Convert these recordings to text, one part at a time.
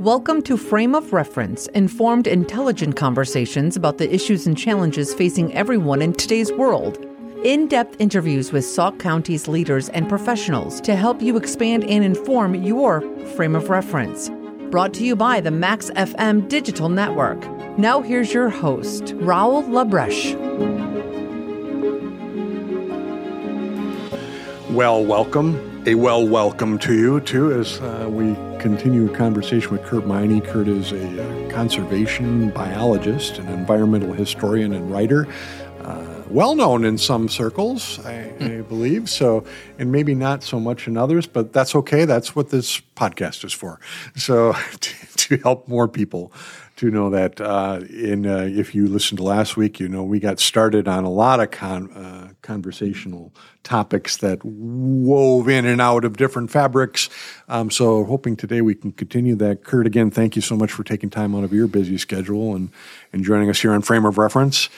Welcome to Frame of Reference, informed, intelligent conversations about the issues and challenges facing everyone in today's world. In depth interviews with Sauk County's leaders and professionals to help you expand and inform your frame of reference. Brought to you by the Max FM Digital Network. Now, here's your host, Raul Labreche. Well, welcome. A well welcome to you, too, as uh, we continue a conversation with Curt Meine. Curt is a uh, conservation biologist, an environmental historian, and writer. Uh, well known in some circles, I, I, believe. So, and maybe not so much in others, but that's okay. That's what this podcast is for. So, to, help more people to know that. Uh, in uh, if you listened to last week, you know we got started on a lot of con- uh, conversational topics that wove in and out of different fabrics. Um, so, hoping today we can continue that. Curt, again, thank you so much for taking time out of your busy schedule and and joining us here on Frame of Reference.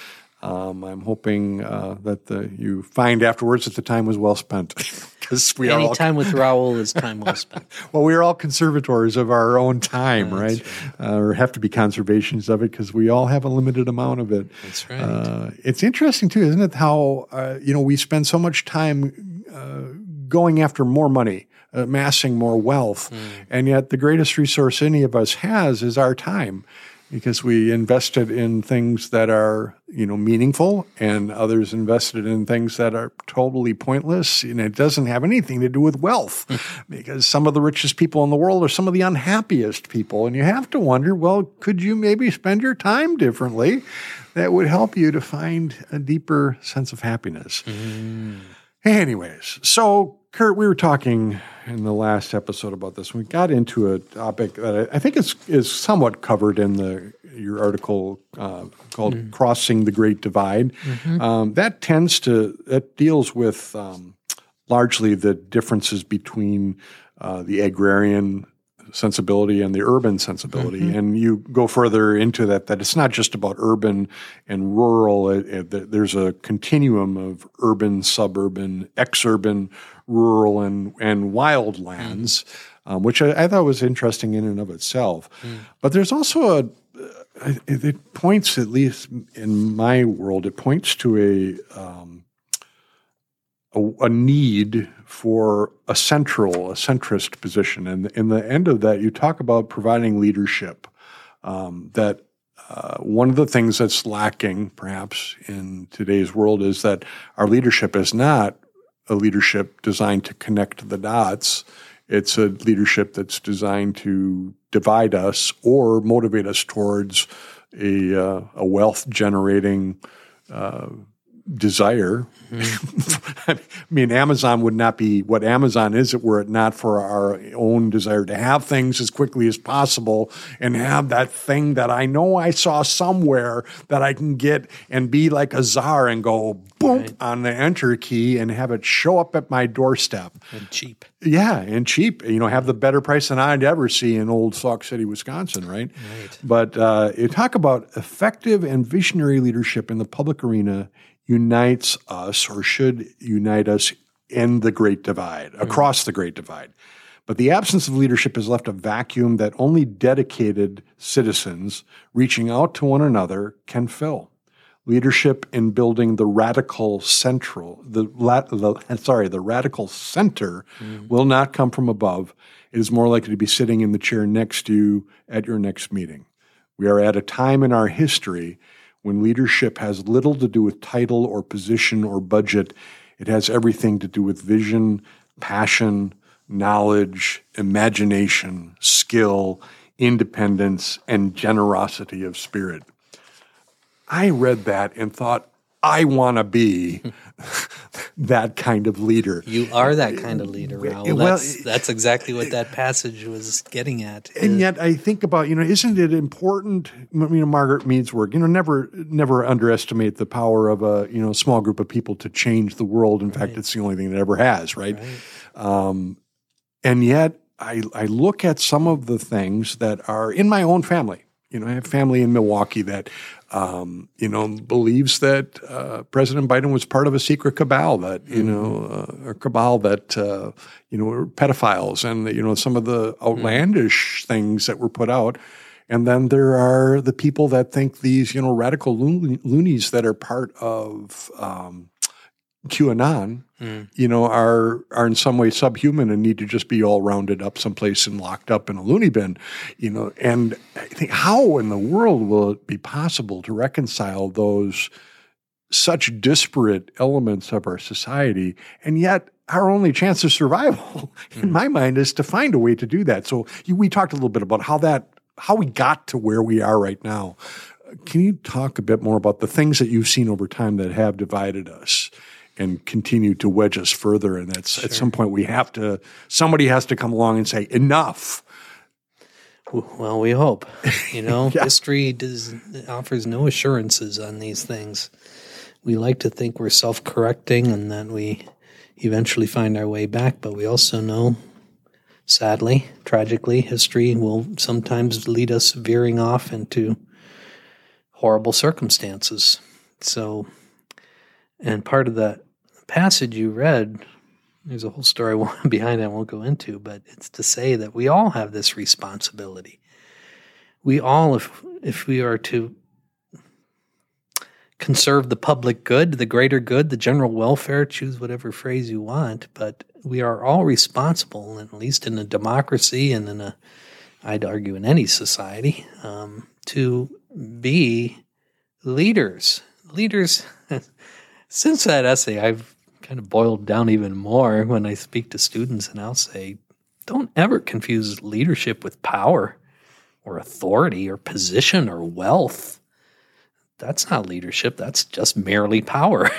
Um, I'm hoping uh, that the, you find afterwards that the time was well spent. because we Any all time with Raul is time well spent. well, we are all conservators of our own time, right? right? Uh, or have to be conservations of it because we all have a limited amount of it. That's right. Uh, it's interesting too, isn't it? How uh, you know we spend so much time uh, going after more money. Amassing more wealth, mm. and yet the greatest resource any of us has is our time because we invested in things that are you know meaningful and others invested in things that are totally pointless. And it doesn't have anything to do with wealth because some of the richest people in the world are some of the unhappiest people. And you have to wonder well could you maybe spend your time differently that would help you to find a deeper sense of happiness? Mm. anyways so Curt, we were talking in the last episode about this. We got into a topic that I think is is somewhat covered in the your article uh, called mm. "Crossing the Great Divide." Mm-hmm. Um, that tends to that deals with um, largely the differences between uh, the agrarian sensibility and the urban sensibility. Mm-hmm. And you go further into that, that it's not just about urban and rural. It, it, there's a continuum of urban, suburban, exurban, rural, and, and wild lands, mm-hmm. um, which I, I, thought was interesting in and of itself. Mm. But there's also a, it points, at least in my world, it points to a, um, a, a, need for a central, a centrist position. And in the end of that, you talk about providing leadership. Um, that uh, one of the things that's lacking, perhaps, in today's world is that our leadership is not a leadership designed to connect the dots. It's a leadership that's designed to divide us or motivate us towards a, uh, a wealth generating uh, desire. Mm-hmm. I mean, Amazon would not be what Amazon is it were it not for our own desire to have things as quickly as possible and have that thing that I know I saw somewhere that I can get and be like a czar and go boom right. on the enter key and have it show up at my doorstep. And cheap. Yeah, and cheap. You know, have the better price than I'd ever see in old Sauk City, Wisconsin, right? Right. But uh, you talk about effective and visionary leadership in the public arena unites us or should unite us in the Great Divide, mm-hmm. across the Great Divide. But the absence of leadership has left a vacuum that only dedicated citizens reaching out to one another can fill. Leadership in building the radical central, the, the sorry, the radical center mm-hmm. will not come from above. It is more likely to be sitting in the chair next to you at your next meeting. We are at a time in our history when leadership has little to do with title or position or budget, it has everything to do with vision, passion, knowledge, imagination, skill, independence, and generosity of spirit. I read that and thought, I want to be that kind of leader. You are that kind of leader, Raul. Well, that's, that's exactly what that passage was getting at. And yet, I think about you know, isn't it important? You know, Margaret Mead's work. You know, never never underestimate the power of a you know small group of people to change the world. In right. fact, it's the only thing that ever has, right? right. Um, and yet, I I look at some of the things that are in my own family. You know, I have family in Milwaukee that um, you know, believes that uh, President Biden was part of a secret cabal that, you mm-hmm. know, uh, a cabal that, uh, you know, were pedophiles and, you know, some of the outlandish mm-hmm. things that were put out. And then there are the people that think these, you know, radical loonies that are part of um, QAnon, mm. you know, are are in some way subhuman and need to just be all rounded up someplace and locked up in a loony bin, you know. And I think how in the world will it be possible to reconcile those such disparate elements of our society, and yet our only chance of survival, mm. in my mind, is to find a way to do that. So we talked a little bit about how that how we got to where we are right now. Can you talk a bit more about the things that you've seen over time that have divided us? And continue to wedge us further. And that's sure. at some point we have to, somebody has to come along and say, enough. Well, we hope. You know, yeah. history does offers no assurances on these things. We like to think we're self-correcting and that we eventually find our way back, but we also know, sadly, tragically, history will sometimes lead us veering off into horrible circumstances. So, and part of that passage you read, there's a whole story behind it I won't go into, but it's to say that we all have this responsibility. We all, if if we are to conserve the public good, the greater good, the general welfare, choose whatever phrase you want, but we are all responsible, at least in a democracy and in a, I'd argue, in any society, um, to be leaders. Leaders. Since that essay, I've kind of boiled down even more when I speak to students, and I'll say, don't ever confuse leadership with power or authority or position or wealth. That's not leadership, that's just merely power.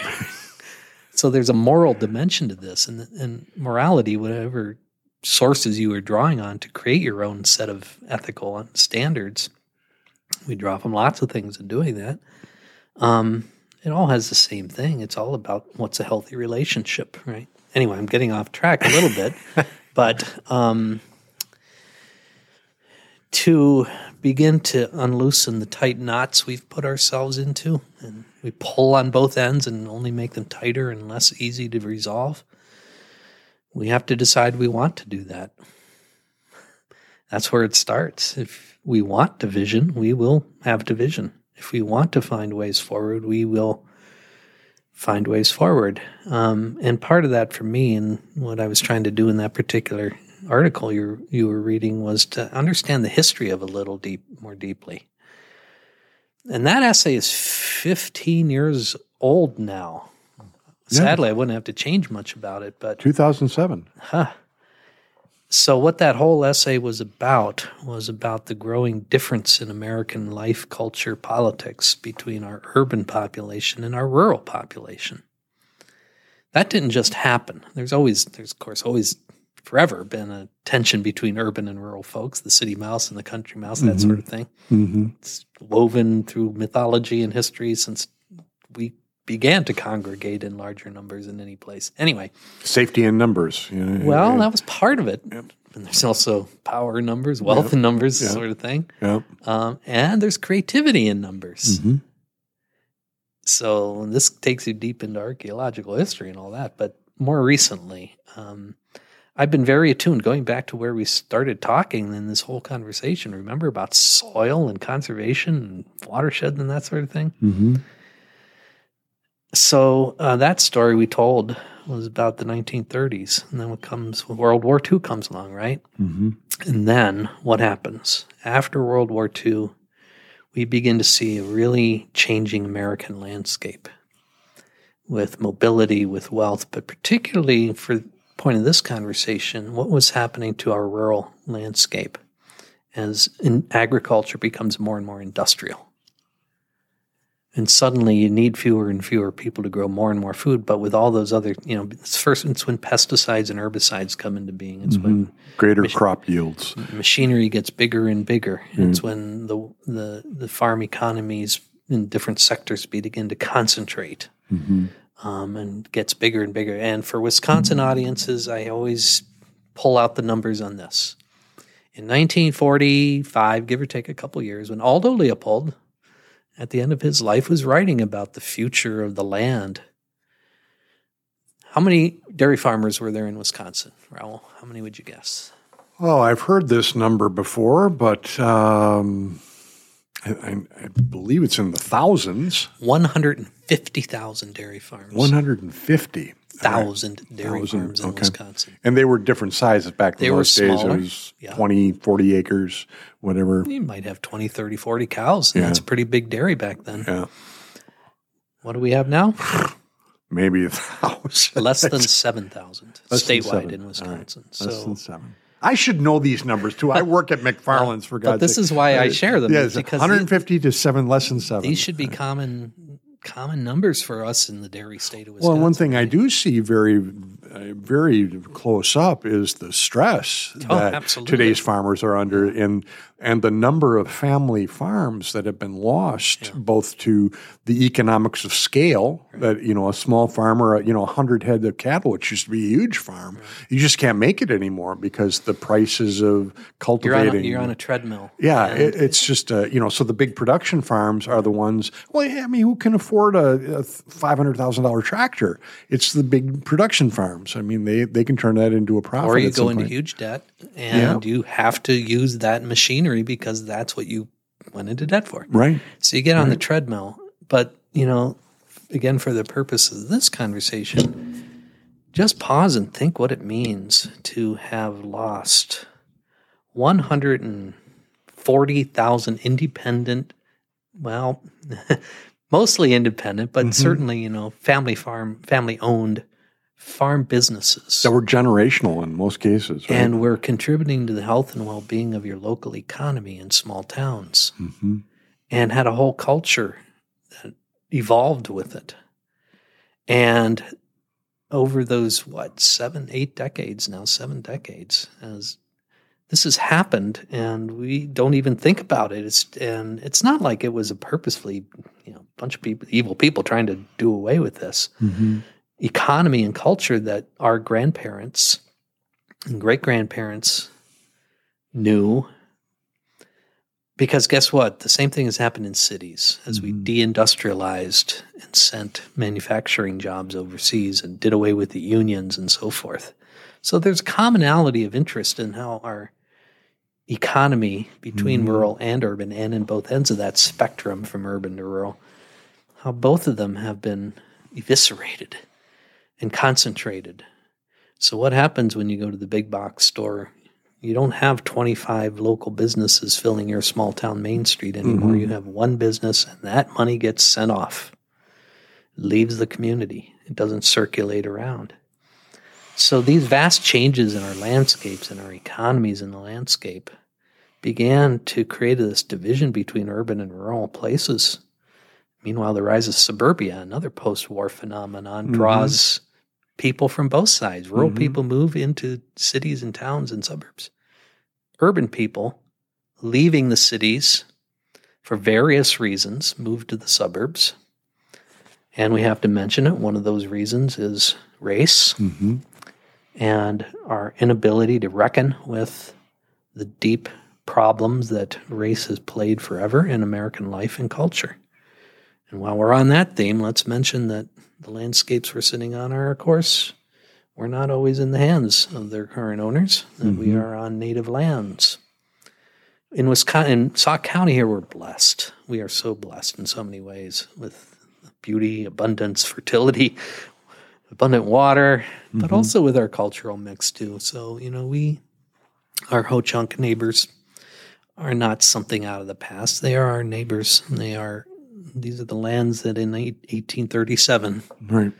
so there's a moral dimension to this, and, and morality, whatever sources you are drawing on to create your own set of ethical standards. We draw from lots of things in doing that. Um, it all has the same thing. It's all about what's a healthy relationship, right? Anyway, I'm getting off track a little bit, but um, to begin to unloosen the tight knots we've put ourselves into, and we pull on both ends and only make them tighter and less easy to resolve, we have to decide we want to do that. That's where it starts. If we want division, we will have division if we want to find ways forward, we will find ways forward. Um, and part of that for me, and what I was trying to do in that particular article you you were reading, was to understand the history of a little deep more deeply. And that essay is 15 years old now. Sadly, yeah. I wouldn't have to change much about it, but 2007. Huh. So, what that whole essay was about was about the growing difference in American life, culture, politics between our urban population and our rural population. That didn't just happen. There's always, there's of course always forever been a tension between urban and rural folks, the city mouse and the country mouse, that mm-hmm. sort of thing. Mm-hmm. It's woven through mythology and history since we began to congregate in larger numbers in any place. Anyway, safety in numbers. You know, well, yeah. that was part of it. And there's also power in numbers, wealth yep. in numbers, sort of thing. Yep. Um, and there's creativity in numbers. Mm-hmm. So this takes you deep into archaeological history and all that. But more recently, um, I've been very attuned, going back to where we started talking in this whole conversation. Remember about soil and conservation and watershed and that sort of thing? Mm-hmm so uh, that story we told was about the 1930s, and then what comes World War II comes along, right? Mm-hmm. And then what happens after World War II? We begin to see a really changing American landscape with mobility, with wealth, but particularly for the point of this conversation, what was happening to our rural landscape as agriculture becomes more and more industrial and suddenly you need fewer and fewer people to grow more and more food. But with all those other, you know, it's first it's when pesticides and herbicides come into being. It's mm-hmm. when greater mach- crop yields, machinery gets bigger and bigger. Mm-hmm. It's when the the the farm economies in different sectors begin to concentrate. Mm-hmm. Um, and gets bigger and bigger. And for Wisconsin audiences, I always pull out the numbers on this. In 1945, give or take a couple years, when Aldo Leopold, at the end of his life, was writing about the future of the land. How many dairy farmers were there in Wisconsin, Raoul? How many would you guess? Oh, I've heard this number before, but um, I, I, I believe it's in the thousands. 150,000 dairy farms. 150. Thousand dairy Thousand, farms in okay. Wisconsin. And they were different sizes back then. They were days. smaller, It was yeah. 20, 40 acres, whatever. You might have 20, 30, 40 cows. And Yeah. That's a pretty big dairy back then. Yeah, What do we have now? maybe a thousand. Less than 7,000 statewide seven. in All right. Wisconsin. Less So than seven. I should know these numbers too. I work at McFarlane's for God's But this sake. is why I uh, share them. Yes, because 150 to seven, less than seven. these should be uh, common common numbers for us in the dairy state of Well, Wisconsin. and one thing I do see very, very close up is the stress that Oh, absolutely. today's farmers are under, and and the number of family farms that have been lost, both to the economics of scale. That you know, a small farmer, you know, hundred head of cattle, which used to be a huge farm, you just can't make it anymore because the prices of cultivating. you're on, a, you're on a treadmill. Yeah, it, it's just uh, you know. So the big production farms are the ones. Well, yeah, I mean, who can afford a, a five hundred thousand dollar tractor? It's the big production farms. I mean, they they can turn that into a profit. Or you go into point. huge debt and you have to use that machinery because that's what you went into debt for. right. So you get on the treadmill. But, you know, again, for the purpose of this conversation, just pause and think what it means to have lost 140,000 independent, well, mostly independent, but certainly, you know, family farm, family owned farm businesses. That were generational in most cases. Right? and we're contributing to the health and well being of your local economy in small towns Mhm. and had a whole culture that evolved with it. And over those, what, seven, eight decades now, seven decades, as this has happened and we don't even think about it. It's, and it's not like it was a purposefully, you know, bunch of people, evil people trying to do away with this Mhm. economy and culture that our grandparents and great grandparents knew. Because guess what? The same thing has happened in cities as we deindustrialized and sent manufacturing jobs overseas and did away with the unions and so forth. So there's commonality of interest in how our economy between mm-hmm. rural and urban and in both ends of that spectrum from urban to rural, how both of them have been eviscerated and concentrated. So, what happens when you go to the big box store? You don't have 25 local businesses filling your small town main street anymore. Mm-hmm. You have one business, and that money gets sent off, leaves the community. It doesn't circulate around. So, these vast changes in our landscapes and our economies in the landscape began to create this division between urban and rural places. Meanwhile, the rise of suburbia, another post war phenomenon, draws people from both sides. Rural people move into cities and towns and suburbs. Urban people, leaving the cities for various reasons, move to the suburbs. And we have to mention it. One of those reasons is race Mhm. And our inability to reckon with the deep problems that race has played forever in American life and culture. And while we're on that theme, let's mention that the landscapes we're sitting on are, of course, we're not always in the hands of their current owners, that we mm-hmm. are on native lands. In Wisconsin, in Sauk County here, we're blessed. We are so blessed in so many ways with beauty, abundance, fertility, abundant water, but also with our cultural mix too. So, you know, we, our Ho Chunk neighbors, are not something out of the past. They are our neighbors. And they are, these are the lands that in 1837 Right.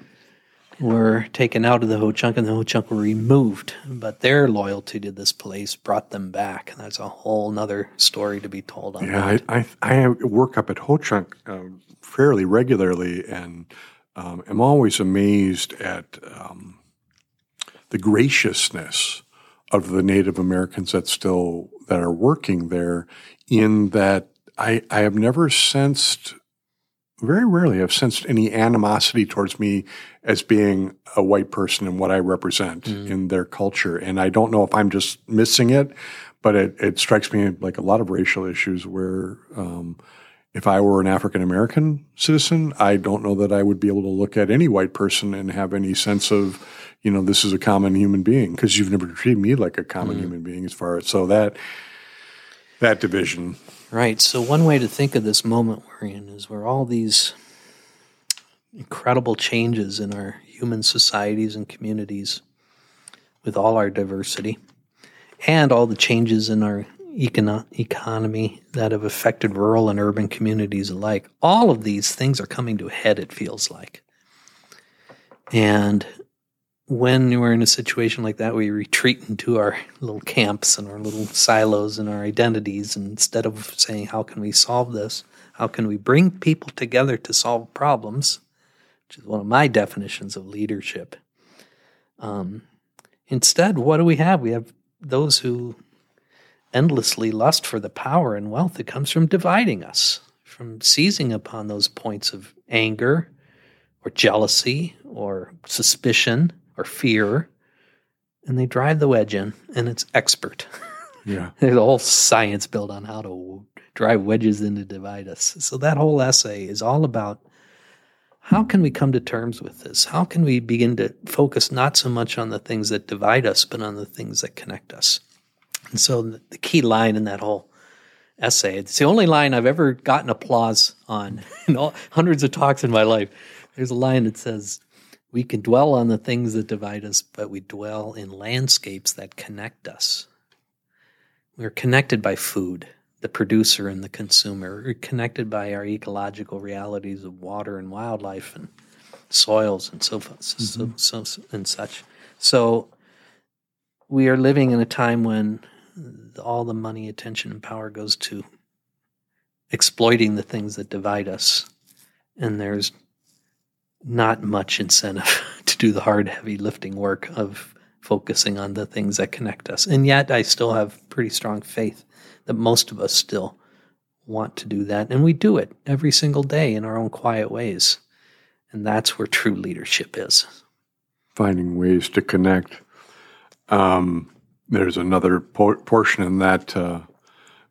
were taken out of the Ho Chunk and the Ho Chunk were removed. But their loyalty to this place brought them back. And that's a whole nother story to be told on Yeah, that. I, I, I work up at Ho Chunk um, fairly regularly, and um, am always amazed at um, the graciousness of the Native Americans that still that are working there. In that, I, I have never sensed, very rarely, have sensed any animosity towards me as being a white person and what I represent in their culture. And I don't know if I'm just missing it, but it, it strikes me like a lot of racial issues where um, if I were an African American citizen, I don't know that I would be able to look at any white person and have any sense of, you know, this is a common human being because you've never treated me like a common mm. human being as far as so that that division. Right. So one way to think of this moment we're in is where all these incredible changes in our human societies and communities with all our diversity and all the changes in our econo- economy that have affected rural and urban communities alike. All of these things are coming to a head, it feels like. And when we're in a situation like that, we retreat into our little camps and our little silos and our identities. And instead of saying, How can we solve this? How can we bring people together to solve problems? Which is one of my definitions of leadership. Um, instead, what do we have? We have those who endlessly lust for the power and wealth that comes from dividing us, from seizing upon those points of anger or jealousy or suspicion or fear. And they drive the wedge in, and it's expert. Yeah. There's a whole science built on how to drive wedges in to divide us. So that whole essay is all about how can we come to terms with this? How can we begin to focus not so much on the things that divide us, but on the things that connect us? And so the key line in that whole essay, it's the only line I've ever gotten applause on in all, hundreds of talks in my life. There's a line that says, We can dwell on the things that divide us, but we dwell in landscapes that connect us. We're connected by food, the producer and the consumer. We're connected by our ecological realities of water and wildlife and soils and so forth, mm-hmm. so, so, and such. So we are living in a time when all the money, attention, and power goes to exploiting the things that divide us, and there's not much incentive to do the hard, heavy lifting work of focusing on the things that connect us. And yet, I still have pretty strong faith that most of us still want to do that. And we do it every single day in our own quiet ways. And that's where true leadership is. Finding ways to connect. Um, there's another por- portion in that, uh,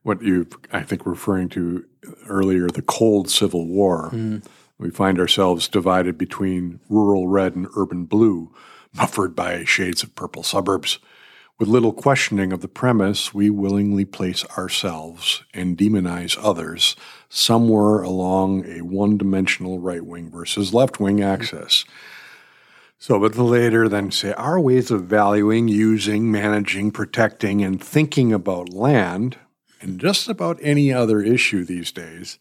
what you, I think, referring to earlier, the cold Civil War. Mm. We find ourselves divided between rural red and urban blue, buffered by shades of purple suburbs. With little questioning of the premise, we willingly place ourselves and demonize others somewhere along a one dimensional right wing versus left wing axis. So, but the later then say our ways of valuing, using, managing, protecting, and thinking about land, and just about any other issue these days,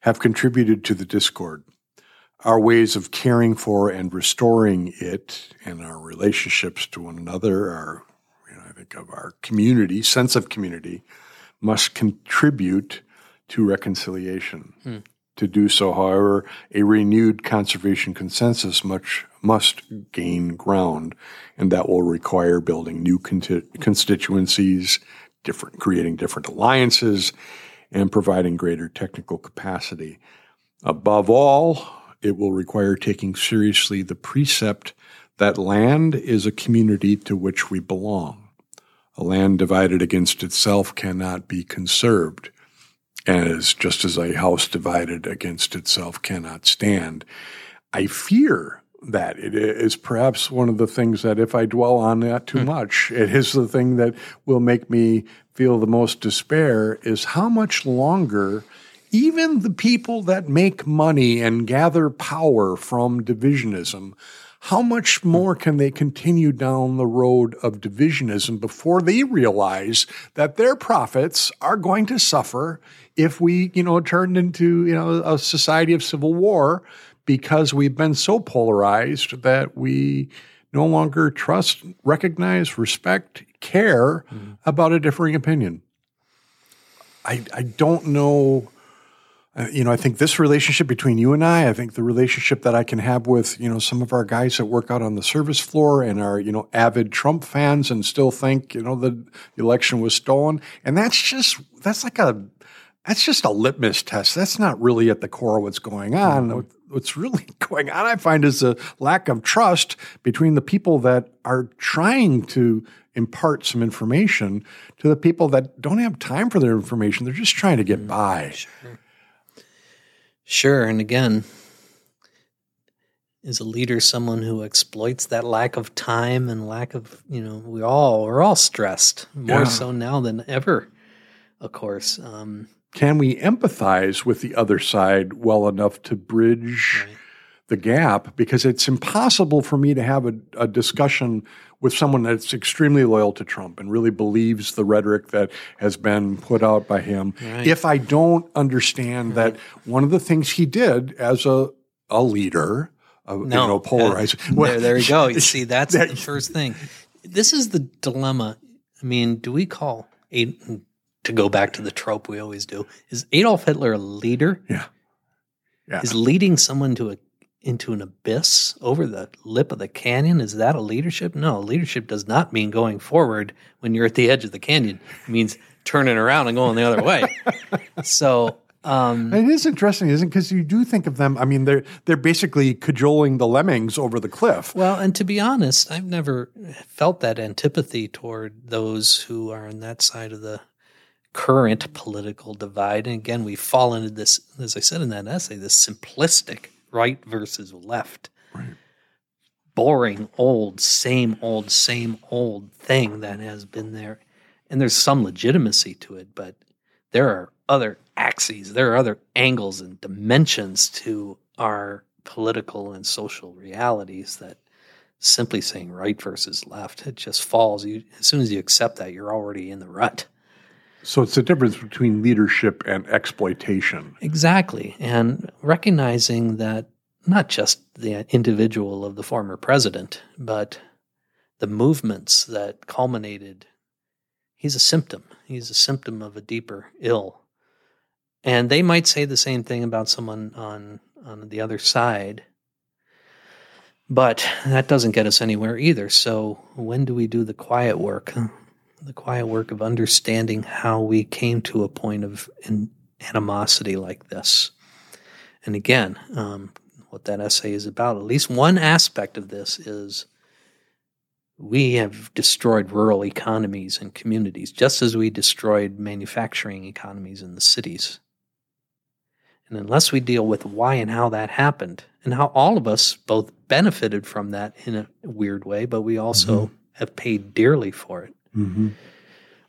have contributed to the discord. Our ways of caring for and restoring it and our relationships to one another, our, you know, I think of our community, sense of community, must contribute to reconciliation. Hmm. To do so, however, a renewed conservation consensus much must gain ground, and that will require building new constituencies, different, creating different alliances, and providing greater technical capacity. Above all, it will require taking seriously the precept that land is a community to which we belong. A land divided against itself cannot be conserved, as just as a house divided against itself cannot stand. I fear that it is perhaps one of the things that if I dwell on that too hmm. much, it is the thing that will make me feel the most despair is how much longer even the people that make money and gather power from divisionism, how much more can they continue down the road of divisionism before they realize that their profits are going to suffer if we, you know, turn into, you know, a society of civil war because we've been so polarized that we no longer trust, recognize, respect, care mm-hmm. about a differing opinion. I, I don't know uh, you know, I think this relationship between you and I, I think the relationship that I can have with, you know, some of our guys that work out on the service floor and are, you know, avid Trump fans and still think, you know, the election was stolen. And that's just, that's like a, that's just a litmus test. That's not really at the core of what's going on. Mm-hmm. What's really going on, I find, is a lack of trust between the people that are trying to impart some information to the people that don't have time for their information. They're just trying to get mm-hmm. by. Sure. Sure. And again, is a leader someone who exploits that lack of time and lack of, you know, we all, we're all stressed more Yeah. so now than ever, of course. Um, Can we empathize with the other side well enough to bridge Right. the gap? Because it's impossible for me to have a, a discussion with someone that's extremely loyal to Trump and really believes the rhetoric that has been put out by him Right. if I don't understand that one of the things he did as a, a leader, a, you No, know, polarizing. there, there you go. You see, that's that- the first thing. This is the dilemma. I mean, do we call Ad- to go back to the trope we always do? Is Adolf Hitler a leader? Yeah. Yeah. Is leading someone to a into an abyss over the lip of the canyon is that a leadership? No, leadership does not mean going forward when you're at the edge of the canyon. It means turning around and going the other way. so, um, It is interesting, isn't it? Because you do think of them. I mean, they're they're basically cajoling the lemmings over the cliff. Well, and to be honest, I've never felt that antipathy toward those who are on that side of the current political divide. And again, we fall into this, as I said in that essay, this simplistic right versus left. Boring, old, same old, same old thing that has been there. And there's some legitimacy to it, but there are other axes, there are other angles and dimensions to our political and social realities that simply saying right versus left, it just falls. You, as soon as you accept that, you're already in the rut. So it's the difference between leadership and exploitation. Exactly. And recognizing that not just the individual of the former president, but the movements that culminated, he's a symptom. He's a symptom of a deeper ill. And they might say the same thing about someone on, on the other side. But that doesn't get us anywhere either. So, when do we do the quiet work? The quiet work of understanding how we came to a point of animosity like this. And again, um, what that essay is about, at least one aspect of this is we have destroyed rural economies and communities, just as we destroyed manufacturing economies in the cities. And unless we deal with why and how that happened, and how all of us both benefited from that in a weird way, but we also have paid dearly for it. Mm-hmm.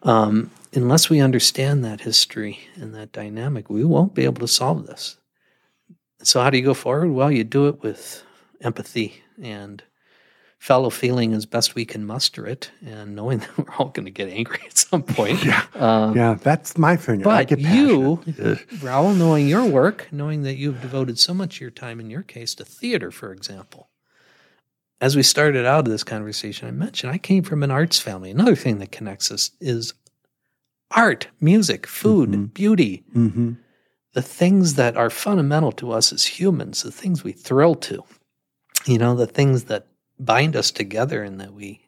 Um, unless we understand that history and that dynamic, we won't be able to solve this. So, how do you go forward? Well, you do it with empathy and fellow feeling as best we can muster it, and knowing that we're all going to get angry at some point. Yeah. Uh, Yeah, that's my thing. I but you. Raul, knowing your work, knowing that you've devoted so much of your time in your case to theater, for example. As we started out of this conversation, I mentioned I came from an arts family. Another thing that connects us is art, music, food, Mhm. beauty, Mhm. the things that are fundamental to us as humans, the things we thrill to, you know, the things that bind us together and that we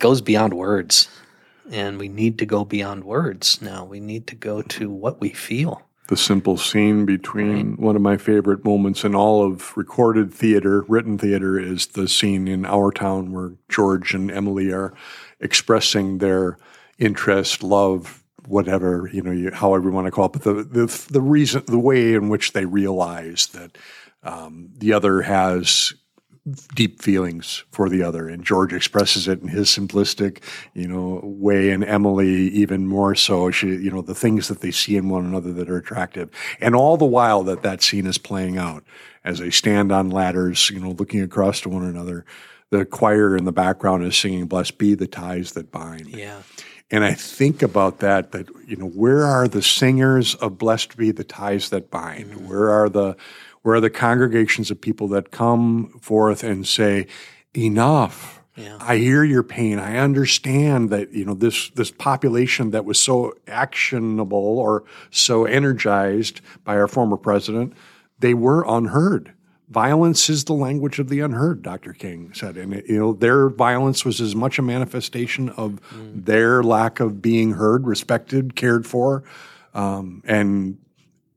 goes beyond words. And we need to go beyond words now. We need to go to what we feel. The simple scene between one of my favorite moments in all of recorded theater, written theater, is the scene in Our Town where George and Emily are expressing their interest, love, whatever you know, you, however you want to call it. But the the the reason, the way in which they realize that um, the other has deep feelings for the other, and George expresses it in his simplistic, you know, way, and Emily even more so. She, you know, the things that they see in one another that are attractive, and all the while that that scene is playing out as they stand on ladders, you know, looking across to one another. The choir in the background is singing "Blessed be the ties that bind." Yeah. And I think about that, that, you know, where are the singers of blessed be the ties that bind? Mm-hmm. Where are the, where are the congregations of people that come forth and say, enough. Yeah. I hear your pain. I understand that, you know, this, this population that was so actionable or so energized by our former president, they were unheard. Violence is the language of the unheard, Dr. King said. And, you know, their violence was as much a manifestation of their lack of being heard, respected, cared for, um, and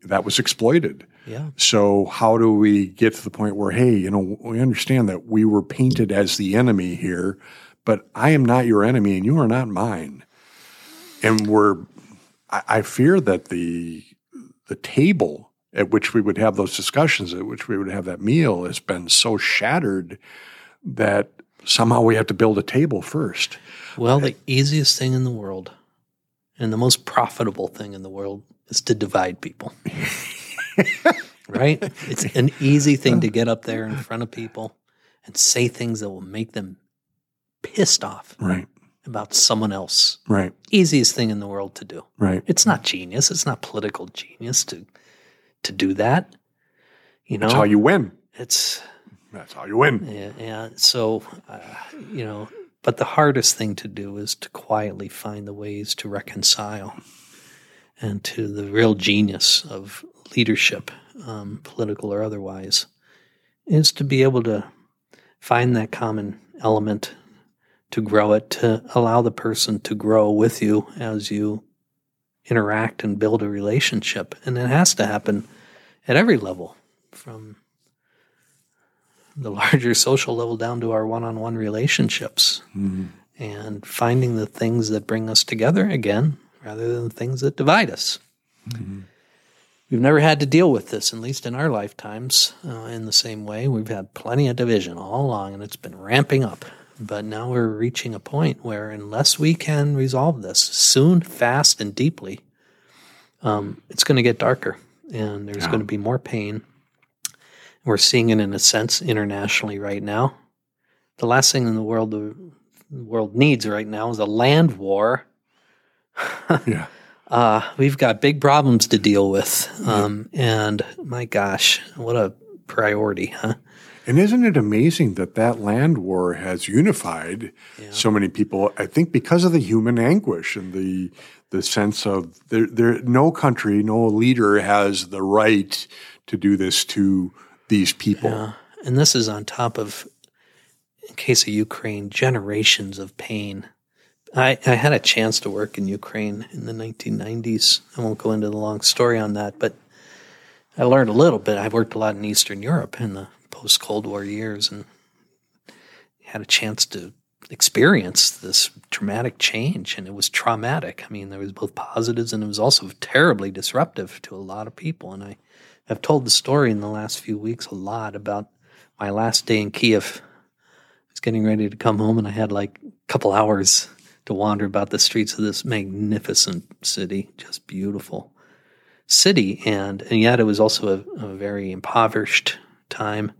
that was exploited. Yeah. So how do we get to the point where, hey, you know, we understand that we were painted as the enemy here, but I am not your enemy and you are not mine. And we're, I, I fear that the the table at which we would have those discussions, at which we would have that meal, has been so shattered that somehow we have to build a table first. Well, the easiest thing in the world and the most profitable thing in the world is to divide people. right? It's an easy thing to get up there in front of people and say things that will make them pissed off Right. about someone else. Right. Easiest thing in the world to do. Right. It's not genius. It's not political genius to to do that. You know, That's how you win. it's That's how you win. yeah, yeah. So, uh, you know, but the hardest thing to do is to quietly find the ways to reconcile and to the real genius of leadership, um, political or otherwise, is to be able to find that common element, to grow it, to allow the person to grow with you as you interact and build a relationship. And it has to happen at every level from the larger social level down to our one-on-one relationships and finding the things that bring us together again rather than the things that divide us we've never had to deal with this at least in our lifetimes uh, in the same way we've had plenty of division all along and it's been ramping up but now we're reaching a point where unless we can resolve this soon fast and deeply um, it's going to get darker and there's going to be more pain we're seeing it in a sense internationally right now. The last thing in the world the world needs right now is a land war. Yeah. Uh, we've got big problems to deal with, um, and my gosh, what a priority, huh? And isn't it amazing that that land war has unified so many people? I think because of the human anguish and the the sense of there, there, no country, no leader has the right to do this to these people. And this is on top of, in case of Ukraine, generations of pain. I, I had a chance to work in Ukraine in the 1990s. I won't go into the long story on that, but I learned a little bit. I worked a lot in Eastern Europe in the post Cold War years and had a chance to experience this dramatic change. And it was traumatic. I mean, there was both positives and it was also terribly disruptive to a lot of people. And I, I've told the story in the last few weeks a lot about my last day in Kiev. I was getting ready to come home and I had like a couple hours to wander about the streets of this magnificent city, just beautiful city. And, and yet it was also a, a very impoverished time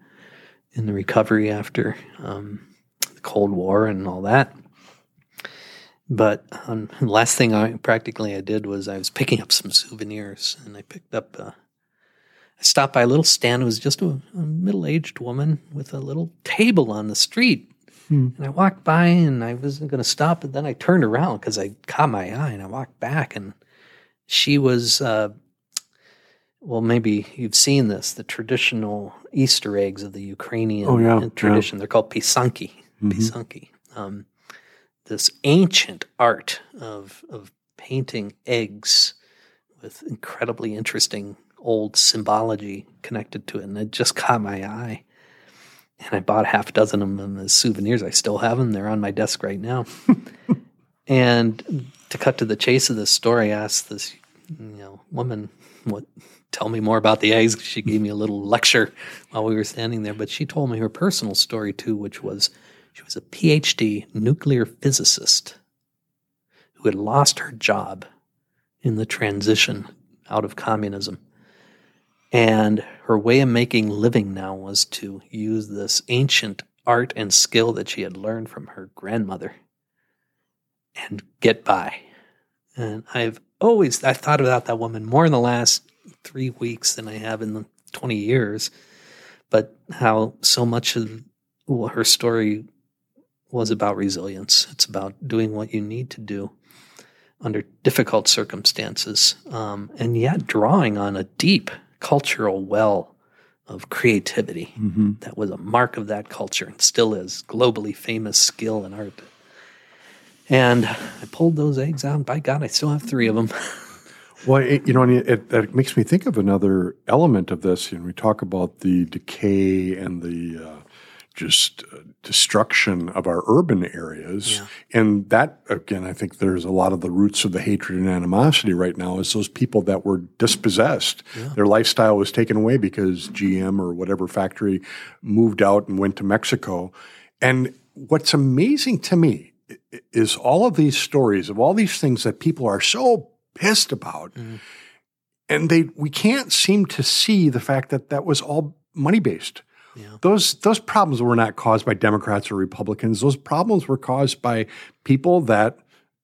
in the recovery after um, the Cold War and all that. But um, the last thing I practically I did was I was picking up some souvenirs, and I picked up. Uh, I stopped by a little stand. It was just a, a middle-aged woman with a little table on the street, and I walked by, and I wasn't going to stop, but then I turned around because I caught my eye, and I walked back, and she was. Uh, well, maybe you've seen this, the traditional Easter eggs of the Ukrainian Oh, yeah, tradition. They're called pisanki. Pisanki. Um, this ancient art of, of painting eggs with incredibly interesting old symbology connected to it. And it just caught my eye. And I bought half a dozen of them as souvenirs. I still have them. They're on my desk right now. and to cut to the chase of this story, I asked this you know woman what tell me more about the eggs. She gave me a little lecture while we were standing there, but she told me her personal story too, which was she was a PhD nuclear physicist who had lost her job in the transition out of communism. And her way of making living now was to use this ancient art and skill that she had learned from her grandmother and get by. And I've always I thought about that woman more in the last three weeks than I have in the twenty years. But how so much of her story was about resilience. It's about doing what you need to do under difficult circumstances, um, and yet drawing on a deep cultural well of creativity that was a mark of that culture and still is globally famous skill and art. And I pulled those eggs out. And by God, I still have three of them. Well, it, you know, and it, it makes me think of another element of this. And we talk about the decay and the uh, just uh, destruction of our urban areas. Yeah. And that, again, I think there's a lot of the roots of the hatred and animosity right now is those people that were dispossessed. Their lifestyle was taken away because GM or whatever factory moved out and went to Mexico. And what's amazing to me is all of these stories of all these things that people are so pissed about and they we can't seem to see the fact that that was all money based. Yeah. Those those problems were not caused by Democrats or Republicans. Those problems were caused by people that,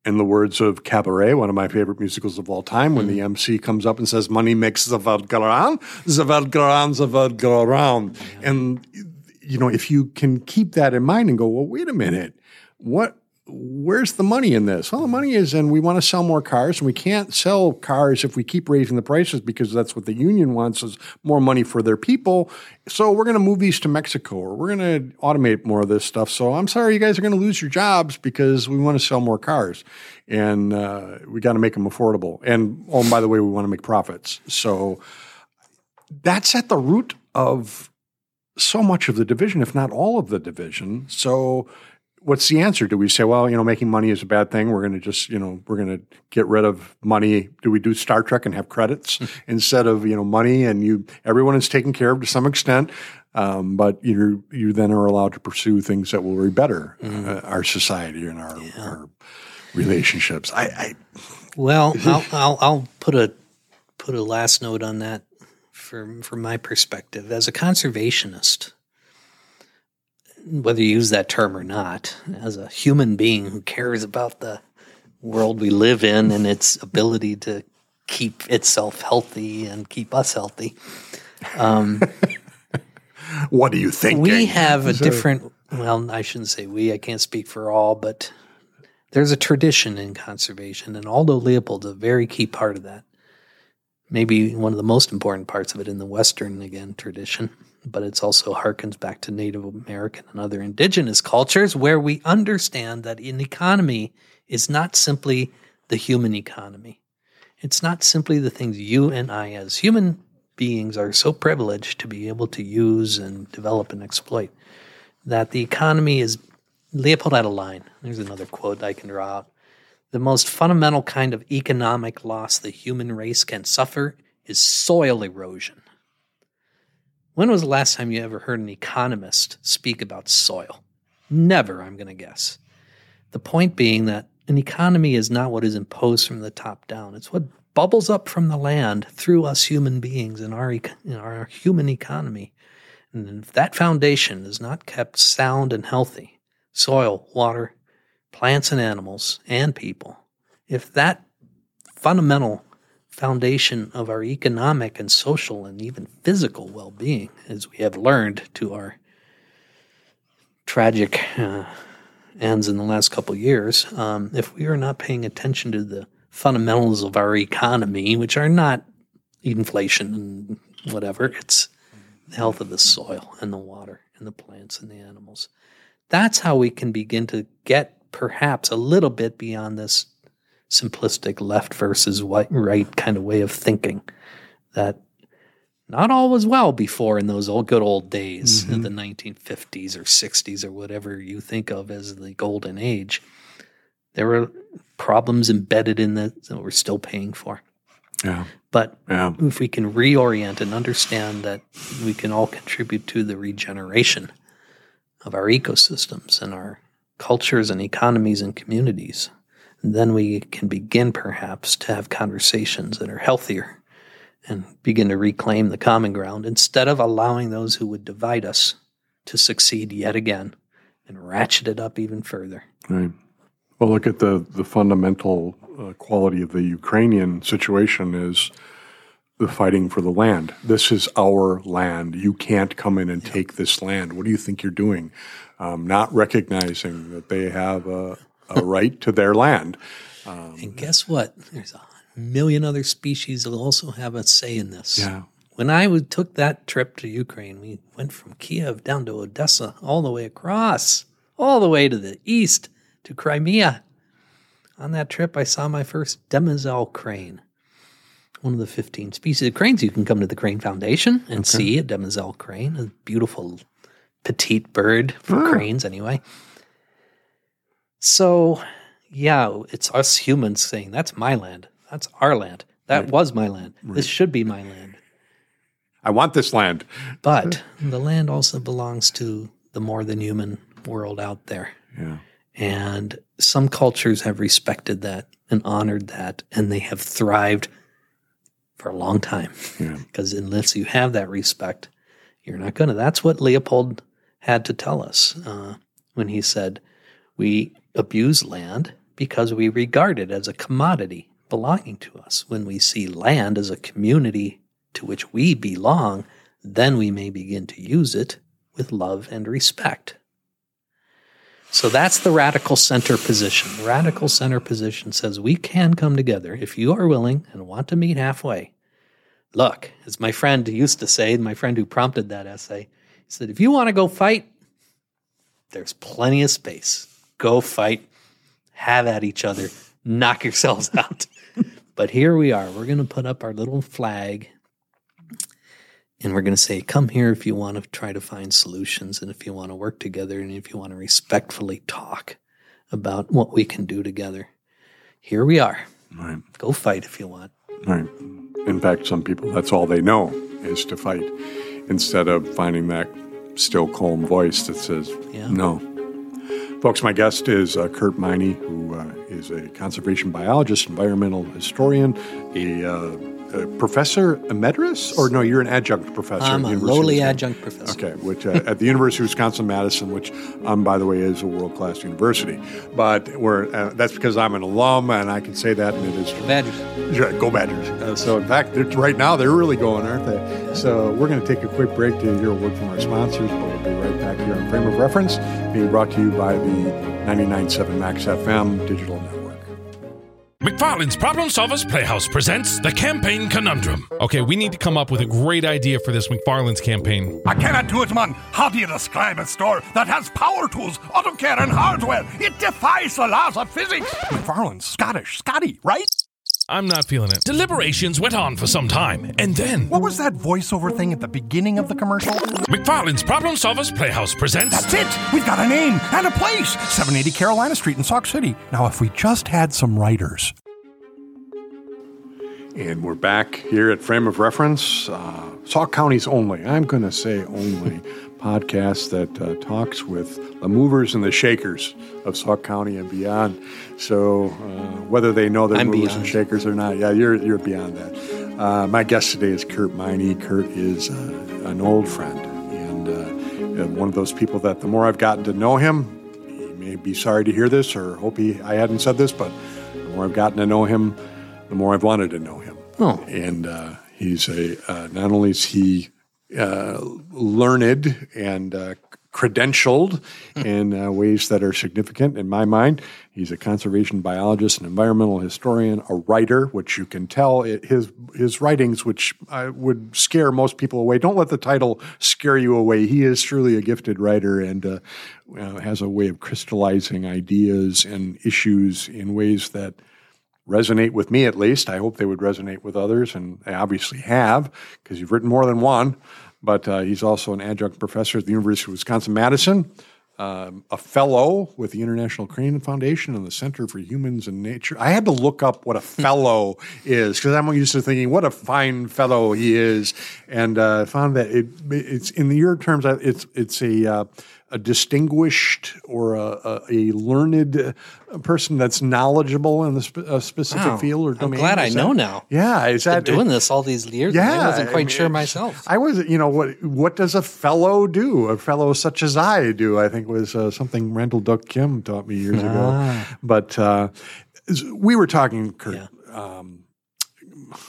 in the words of Cabaret, one of my favorite musicals of all time, when hmm. the MC comes up and says, "Money makes the world go round, the world go round, the world go round," and you know if you can keep that in mind and go, "Well, wait a minute, what?" Where's the money in this? Well, the money is in we want to sell more cars, and we can't sell cars if we keep raising the prices because that's what the union wants is more money for their people. So we're going to move these to Mexico, or we're going to automate more of this stuff. So I'm sorry, you guys are going to lose your jobs because we want to sell more cars, and uh, we got to make them affordable. And oh, and by the way, we want to make profits. So that's at the root of so much of the division, if not all of the division. So what's the answer? Do we say, well, you know, making money is a bad thing. We're going to just, you know, we're going to get rid of money. Do we do Star Trek and have credits instead of, you know, money and you, everyone is taken care of to some extent. Um, but you you then are allowed to pursue things that will better uh, our society and our, our relationships. I, I Well, I'll, I'll I'll put a put a last note on that from from my perspective as a conservationist. Whether you use that term or not, as a human being who cares about the world we live in and its ability to keep itself healthy and keep us healthy, um, what do you think? we have a different. Well, I shouldn't say we. I can't speak for all, but there's a tradition in conservation, and Aldo Leopold's a very key part of that. Maybe one of the most important parts of it in the Western again tradition, but it's also harkens back to Native American and other indigenous cultures where we understand that an economy is not simply the human economy. It's not simply the things you and I, as human beings, are so privileged to be able to use and develop and exploit. That the economy is, Leopold had a line. There's another quote I can draw out. The most fundamental kind of economic loss the human race can suffer is soil erosion. When was the last time you ever heard an economist speak about soil? Never, I'm going to guess. The point being that an economy is not what is imposed from the top down. It's what bubbles up from the land through us human beings in our, in our human economy. And if that foundation is not kept sound and healthy, soil, water, plants and animals, and people, if that fundamental foundation of our economic and social and even physical well being, as we have learned to our tragic uh, ends in the last couple years, um, if we are not paying attention to the fundamentals of our economy, which are not inflation and whatever, it's the health of the soil and the water and the plants and the animals. That's how we can begin to get perhaps a little bit beyond this simplistic left versus right kind of way of thinking that not all was well before in those old good old days in mm-hmm. the 1950s or 60s or whatever you think of as the golden age. There were problems embedded in that that we're still paying for. yeah, But yeah, if we can reorient and understand that we can all contribute to the regeneration of our ecosystems and our cultures and economies and communities, then we can begin perhaps to have conversations that are healthier and begin to reclaim the common ground instead of allowing those who would divide us to succeed yet again and ratchet it up even further. right. Well, look at the the fundamental uh, quality of the Ukrainian situation is the fighting for the land. This is our land. You can't come in and take this land. What do you think you're doing? Um, not recognizing that they have a, a right to their land. And guess what? There's a million other species that also have a say in this. Yeah. When I took that trip to Ukraine, we went from Kiev down to Odessa, all the way across, all the way to the east to Crimea. On that trip, I saw my first demoiselle crane, one of the 15 species of cranes. You can come to the Crane Foundation and see a demoiselle crane, a beautiful petite bird for cranes, anyway. So, yeah, it's us humans saying, that's my land. That's our land. That was my land. This should be my land. I want this land. But the land also belongs to the more than human world out there. Yeah. And some cultures have respected that and honored that, and they have thrived for a long time. Yeah. Because unless you have that respect, you're not going to. That's what Leopold had to tell us uh, when he said, We abuse land because we regard it as a commodity belonging to us. When we see land as a community to which we belong, then we may begin to use it with love and respect. So that's the radical center position. The radical center position says we can come together if you are willing and want to meet halfway. Look, as my friend used to say, my friend who prompted that essay, he said, if you want to go fight, there's plenty of space. Go fight, have at each other, knock yourselves out. but here we are. We're going to put up our little flag and we're going to say, come here if you want to try to find solutions and if you want to work together and if you want to respectfully talk about what we can do together. Here we are. Right. Go fight if you want. Right. In fact, some people, that's all they know is to fight instead of finding that still calm voice that says, Yeah. no. Folks, my guest is uh, Curt Meine, who uh, is a conservation biologist, environmental historian, a, uh, a professor emeritus, or no, you're an adjunct professor. I'm at a University lowly adjunct professor. Okay, which uh, at the University of Wisconsin Madison, which, um, by the way, is a world class university. But we're uh, that's because I'm an alum, and I can say that, and it is true. Badgers. Yeah, Go Badgers. Uh, so, in fact, right now they're really going, aren't they? So, we're going to take a quick break to hear a word from our sponsors, but we'll be right back here on Frame of Reference, being brought to you by the 99.7 Max FM digital network. McFarlane's Problem Solvers Playhouse presents the Campaign Conundrum. Okay, we need to come up with a great idea for this McFarlane's campaign. I cannot do it, man. How do you describe a store that has power tools, auto care, and hardware? It defies the laws of physics. McFarlane's Scottish, Scotty, right? I'm not feeling it. Deliberations went on for some time, and then What was that voiceover thing at the beginning of the commercial? McFarlane's Problem Solvers Playhouse presents That's it. We've got a name and a place. 780 Carolina Street in Sauk City. Now, if we just had some writers. And we're back here at Frame of Reference, uh, Sauk County's only, I'm going to say only, podcast that uh, talks with the movers and the shakers of Sauk County and beyond. So uh, whether they know they're I'm movers beyond. and shakers or not, yeah, you're, you're beyond that. Uh, my guest today is Curt Meine. Curt is uh, an old friend and uh, uh, one of those people that the more I've gotten to know him, he may be sorry to hear this or hope he, I hadn't said this, but the more I've gotten to know him, the more I've wanted to know him. Oh. And uh, he's a uh, not only is he learned and uh, credentialed in uh, ways that are significant in my mind. He's a conservation biologist, an environmental historian, a writer, which you can tell it, his his writings, which I would scare most people away. Don't let the title scare you away. He is truly a gifted writer and uh, uh, has a way of crystallizing ideas and issues in ways that resonate with me at least. I hope they would resonate with others, and they obviously have because you've written more than one. But uh, he's also an adjunct professor at the University of Wisconsin Madison, um, a fellow with the International Crane Foundation and the Center for Humans and Nature. I had to look up what a fellow is because I'm used to thinking what a fine fellow he is, and uh, found that it, it's in the year terms it's it's a uh, a distinguished or a, a, a learned uh, person that's knowledgeable in the spe- a specific Wow. field or I'm domain. glad I Is know now. Yeah, is that doing this all these years. yeah, I wasn't quite mean, sure myself. I was, you know, what what does a fellow do? A fellow such as I do, I think was uh, something Randall Duk Kim taught me years ago. But uh, we were talking, Curt. Yeah.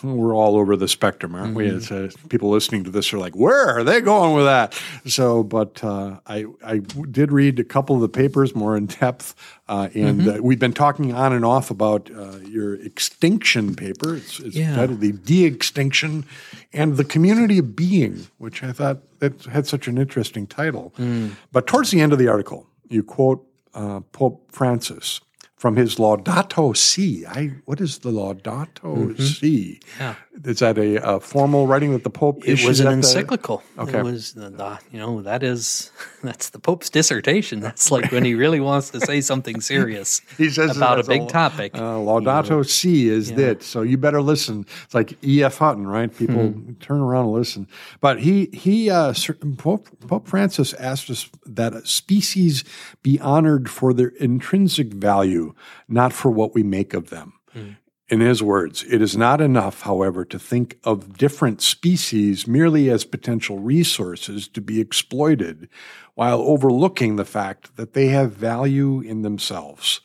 We're all over the spectrum, aren't we? Mm-hmm. It's, uh, people listening to this are like, "Where are they going with that?" So, but uh, I I did read a couple of the papers more in depth, uh, and Mm-hmm. uh, we've been talking on and off about uh, your extinction paper. It's, it's Yeah. titled "The De-Extinction and the Community of Being," which I thought that had such an interesting title. Mm. But towards the end of the article, you quote uh, Pope Francis from his Laudato Si. I what is the Laudato Si? Mm-hmm. Yeah. is that a, a formal writing that the Pope It issued was an at the- encyclical. Okay. It was the, the you know that is that's the Pope's dissertation. That's like when he really wants to say something serious He says about a big topic. Uh, Laudato Si is it. So you better listen. It's like E.F. Hutton, right? People Hmm. turn around and listen. But he he uh, Pope, Pope Francis asked us that a species be honored for their intrinsic value, not for what we make of them. Mm. In his words, it is not enough, however, to think of different species merely as potential resources to be exploited while overlooking the fact that they have value in themselves.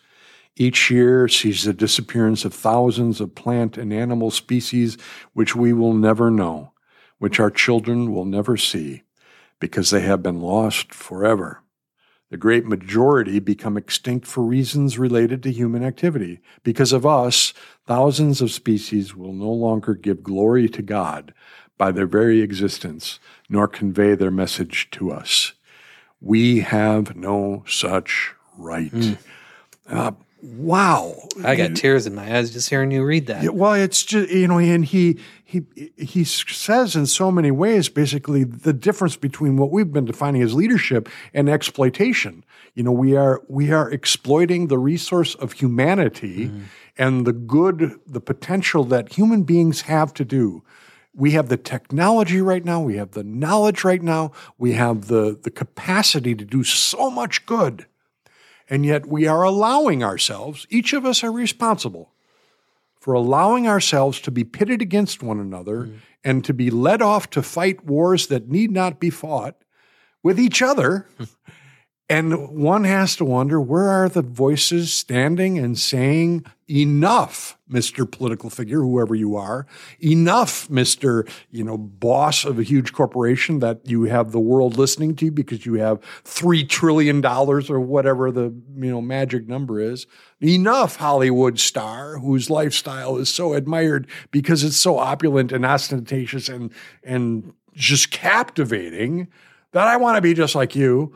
Each year sees the disappearance of thousands of plant and animal species which we will never know, which our children will never see, because they have been lost forever. The great majority become extinct for reasons related to human activity. Because of us, thousands of species will no longer give glory to God by their very existence, nor convey their message to us. We have no such right. Uh, wow. I got tears in my eyes just hearing you read that. Yeah, well, it's just you know, and he he he says in so many ways, basically, the difference between what we've been defining as leadership and exploitation. You know, we are we are exploiting the resource of humanity mm-hmm. and the good, the potential that human beings have to do. We have the technology right now. We have the knowledge right now. We have the the capacity to do so much good. And yet we are allowing ourselves, each of us are responsible for allowing ourselves to be pitted against one another mm. and to be led off to fight wars that need not be fought with each other. and one has to wonder where are the voices standing and saying, enough, Mr. Political figure, whoever you are, enough, Mr. You know, boss of a huge corporation that you have the world listening to because you have three trillion dollars or whatever the you know magic number is. Enough, Hollywood star whose lifestyle is so admired because it's so opulent and ostentatious and and just captivating that I want to be just like you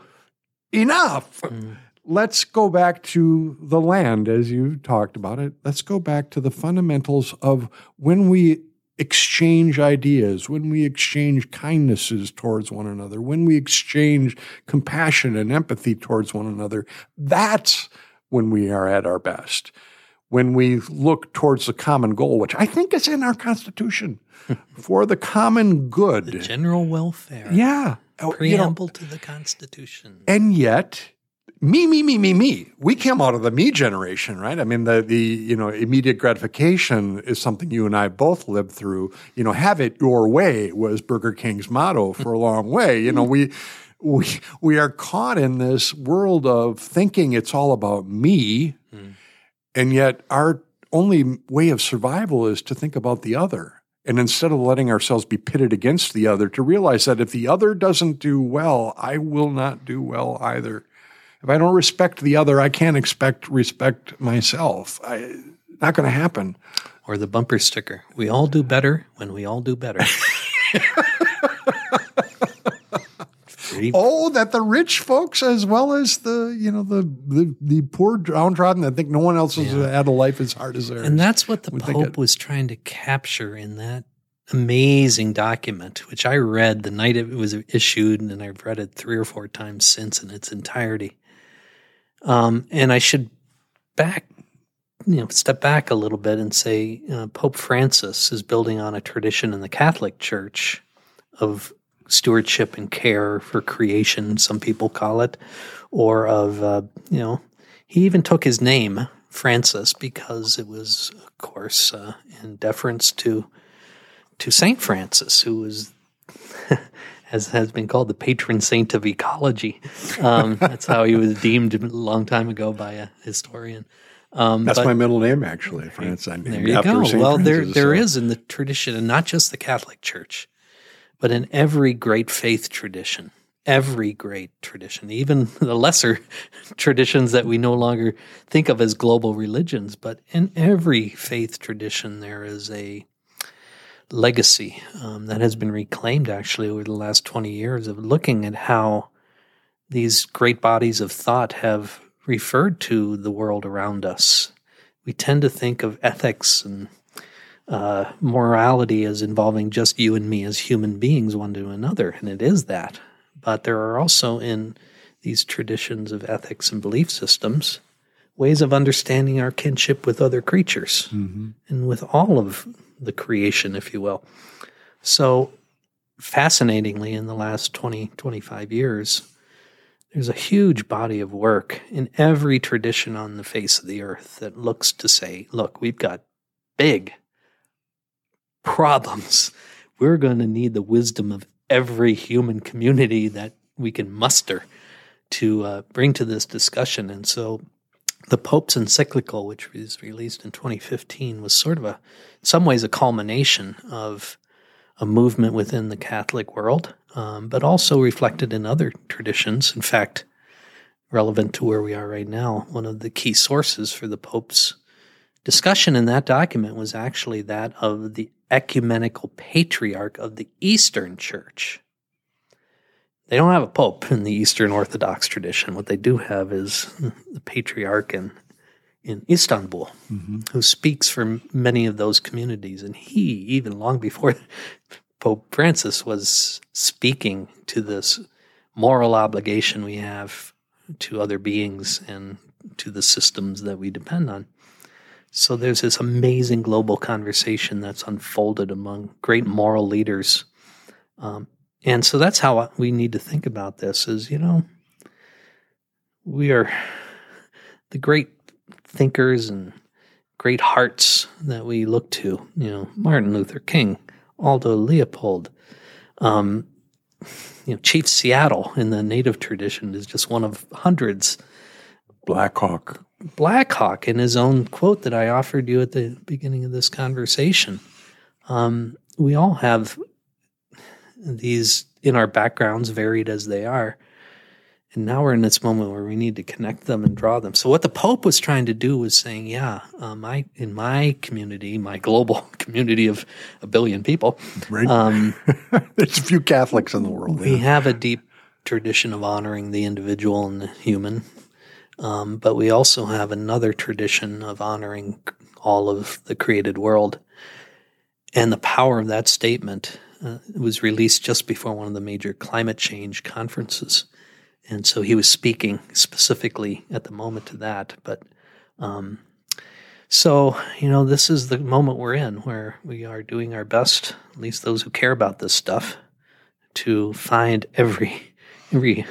enough. Mm. Let's go back to the land as you talked about it. Let's go back to the fundamentals of when we exchange ideas, when we exchange kindnesses towards one another, when we exchange compassion and empathy towards one another. That's when we are at our best. When we look towards the common goal, which I think is in our Constitution, for the common good. General welfare. yeah. Oh, you know, Preamble to the Constitution. and yet me me me me me. We came out of the me generation right? I mean the the you know immediate gratification is something you and i both lived through. You know have it your way was burger king's motto for a long way. You know we we we are caught in this world of thinking it's all about me. Hmm. And yet our only way of survival is to think about the other. And instead of letting ourselves be pitted against the other, to realize that if the other doesn't do well, I will not do well either. If I don't respect the other, I can't expect respect myself. I, not going to happen. Or the bumper sticker. We all do better when we all do better. Oh, that the rich folks, as well as the you know the the, the poor downtrodden, that think no one else has had a life as hard as theirs. And that's what the Pope was trying to capture in that amazing document, which I read the night it was issued, and I've read it three or four times since in its entirety. Um, and I should back, you know, step back a little bit and say uh, Pope Francis is building on a tradition in the Catholic Church of stewardship and care for creation, some people call it, or of, uh, you know, he even took his name, Francis, because it was, of course, uh, in deference to to Saint Francis, who was, as has been called, the patron saint of ecology. Um, that's how he was deemed a long time ago by a historian. Um, that's but- my middle name, actually, France. I'm there you go. Saint Well, there Francis, there so- is in the tradition, and not just the Catholic Church, but in every great faith tradition, every great tradition, even the lesser traditions that we no longer think of as global religions, but in every faith tradition, there is a legacy um, that has been reclaimed actually over the last 20 years of looking at how these great bodies of thought have referred to the world around us. We tend to think of ethics and uh, morality as involving just you and me as human beings, one to another, and it is that. But there are also in these traditions of ethics and belief systems ways of understanding our kinship with other creatures and with all of the creation, if you will. So, fascinatingly, in the last 20, 25 years, there's a huge body of work in every tradition on the face of the earth that looks to say, look, we've got big problems. We're going to need the wisdom of every human community that we can muster to uh, bring to this discussion. And so the Pope's encyclical, which was released in 2015, was sort of a, in some ways, a culmination of a movement within the Catholic world, um, but also reflected in other traditions. In fact, relevant to where we are right now, one of the key sources for the Pope's discussion in that document was actually that of the ecumenical patriarch of the Eastern Church. They don't have a pope in the Eastern Orthodox tradition. What they do have is the patriarch in, in Istanbul, who speaks for many of those communities. And he, even long before Pope Francis, was speaking to this moral obligation we have to other beings and to the systems that we depend on. So there's this amazing global conversation that's unfolded among great moral leaders. Um, and so that's how we need to think about this is, you know, we are the great thinkers and great hearts that we look to, you know, Martin Luther King, Aldo Leopold, um, you know, Chief Seattle in the native tradition is just one of hundreds. Blackhawk. Blackhawk in his own quote that I offered you at the beginning of this conversation. Um, we all have these in our backgrounds, varied as they are. And now we're in this moment where we need to connect them and draw them. So what the Pope was trying to do was saying, yeah, um, I in my community, my global community of a billion people, Right. um, There's a few Catholics in the world. we have a deep tradition of honoring the individual and the human, um, but we also have another tradition of honoring all of the created world. And the power of that statement uh, was released just before one of the major climate change conferences. And so he was speaking specifically at the moment to that. But um, so, you know, this is the moment we're in where we are doing our best, at least those who care about this stuff, to find every every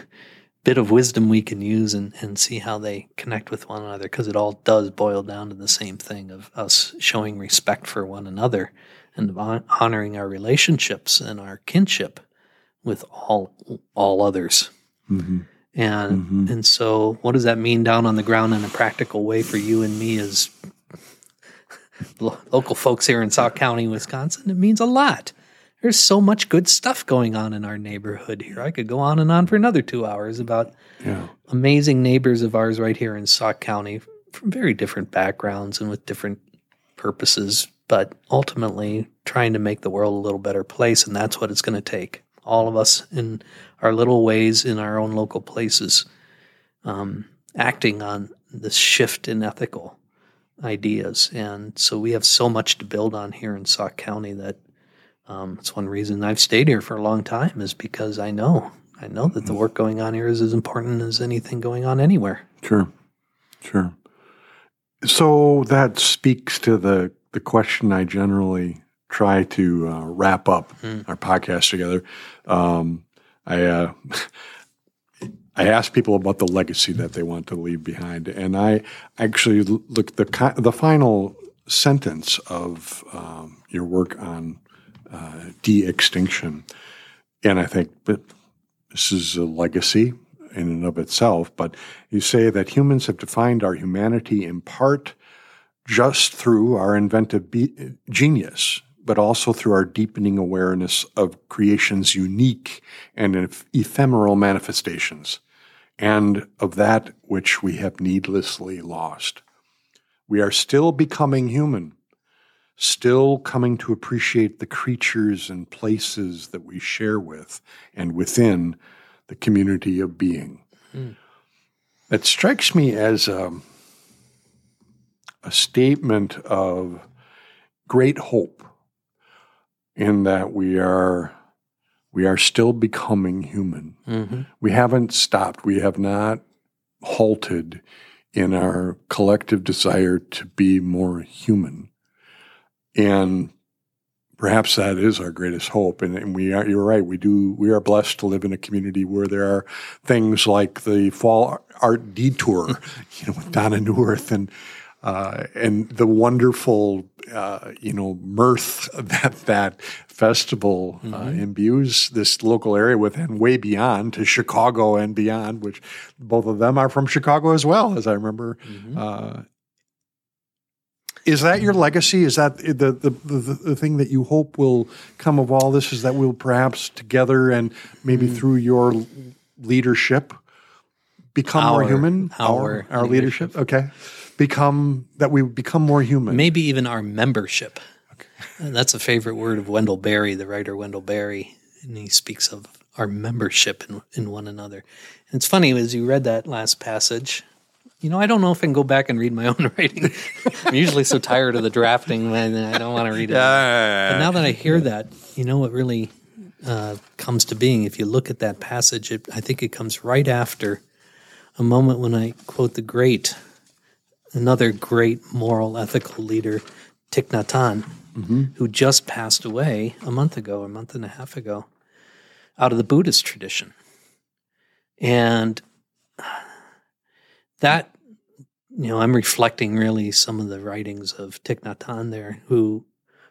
bit of wisdom we can use and, and see how they connect with one another because it all does boil down to the same thing of us showing respect for one another and honoring our relationships and our kinship with all all others mm-hmm. and mm-hmm. and so what does that mean down on the ground in a practical way for you and me as local folks here in Sauk County, Wisconsin? It means a lot. There's so much good stuff going on in our neighborhood here. I could go on and on for another two hours about Yeah. amazing neighbors of ours right here in Sauk County from very different backgrounds and with different purposes, but ultimately trying to make the world a little better place. And that's what it's going to take. All of us in our little ways in our own local places, um, acting on this shift in ethical ideas. And so we have so much to build on here in Sauk County that um, it's one reason I've stayed here for a long time is because I know I know that the work going on here is as important as anything going on anywhere. Sure, sure. So that speaks to the the question I generally try to uh, wrap up our podcast together. Um, I uh, I ask people about the legacy that they want to leave behind, and I actually look the the final sentence of um, your work on uh, de-extinction, and I think, but this is a legacy in and of itself, but you say that humans have defined our humanity in part just through our inventive be- genius, but also through our deepening awareness of creation's unique and eph- ephemeral manifestations, and of that which we have needlessly lost. We are still becoming human, still coming to appreciate the creatures and places that we share with and within the community of being. Hmm. It strikes me as a, a statement of great hope in that we are we are still becoming human. Mhm. We haven't stopped. We have not halted in our collective desire to be more human. And perhaps that is our greatest hope. And, and we are, you're right. We do, we are blessed to live in a community where there are things like the fall art detour, you know, with Donna Neuwirth and, uh, and the wonderful, uh, you know, mirth that that festival uh, imbues this local area with, and way beyond to Chicago and beyond, which both of them are from Chicago as well, as I remember. Uh, is that your legacy? Is that the, the, the, the thing that you hope will come of all this? Is that we'll perhaps together and maybe through your leadership become more Our- human? our our leadership. Okay. Become that we become more human. Maybe even our membership. And that's a favorite word of Wendell Berry, the writer Wendell Berry, and he speaks of our membership in, in one another. And it's funny as you read that last passage. You know, I don't know if I can go back and read my own writing. I'm usually so tired of the drafting when I don't want to read it. But now that I hear that, you know what really uh, comes to being? If you look at that passage, it, I think it comes right after a moment when I quote the great, another great moral, ethical leader, Thich Nhat Hanh, who just passed away a month ago, a month and a half ago, out of the Buddhist tradition. And that, you know, I'm reflecting really some of the writings of Thich Nhat Hanh there, who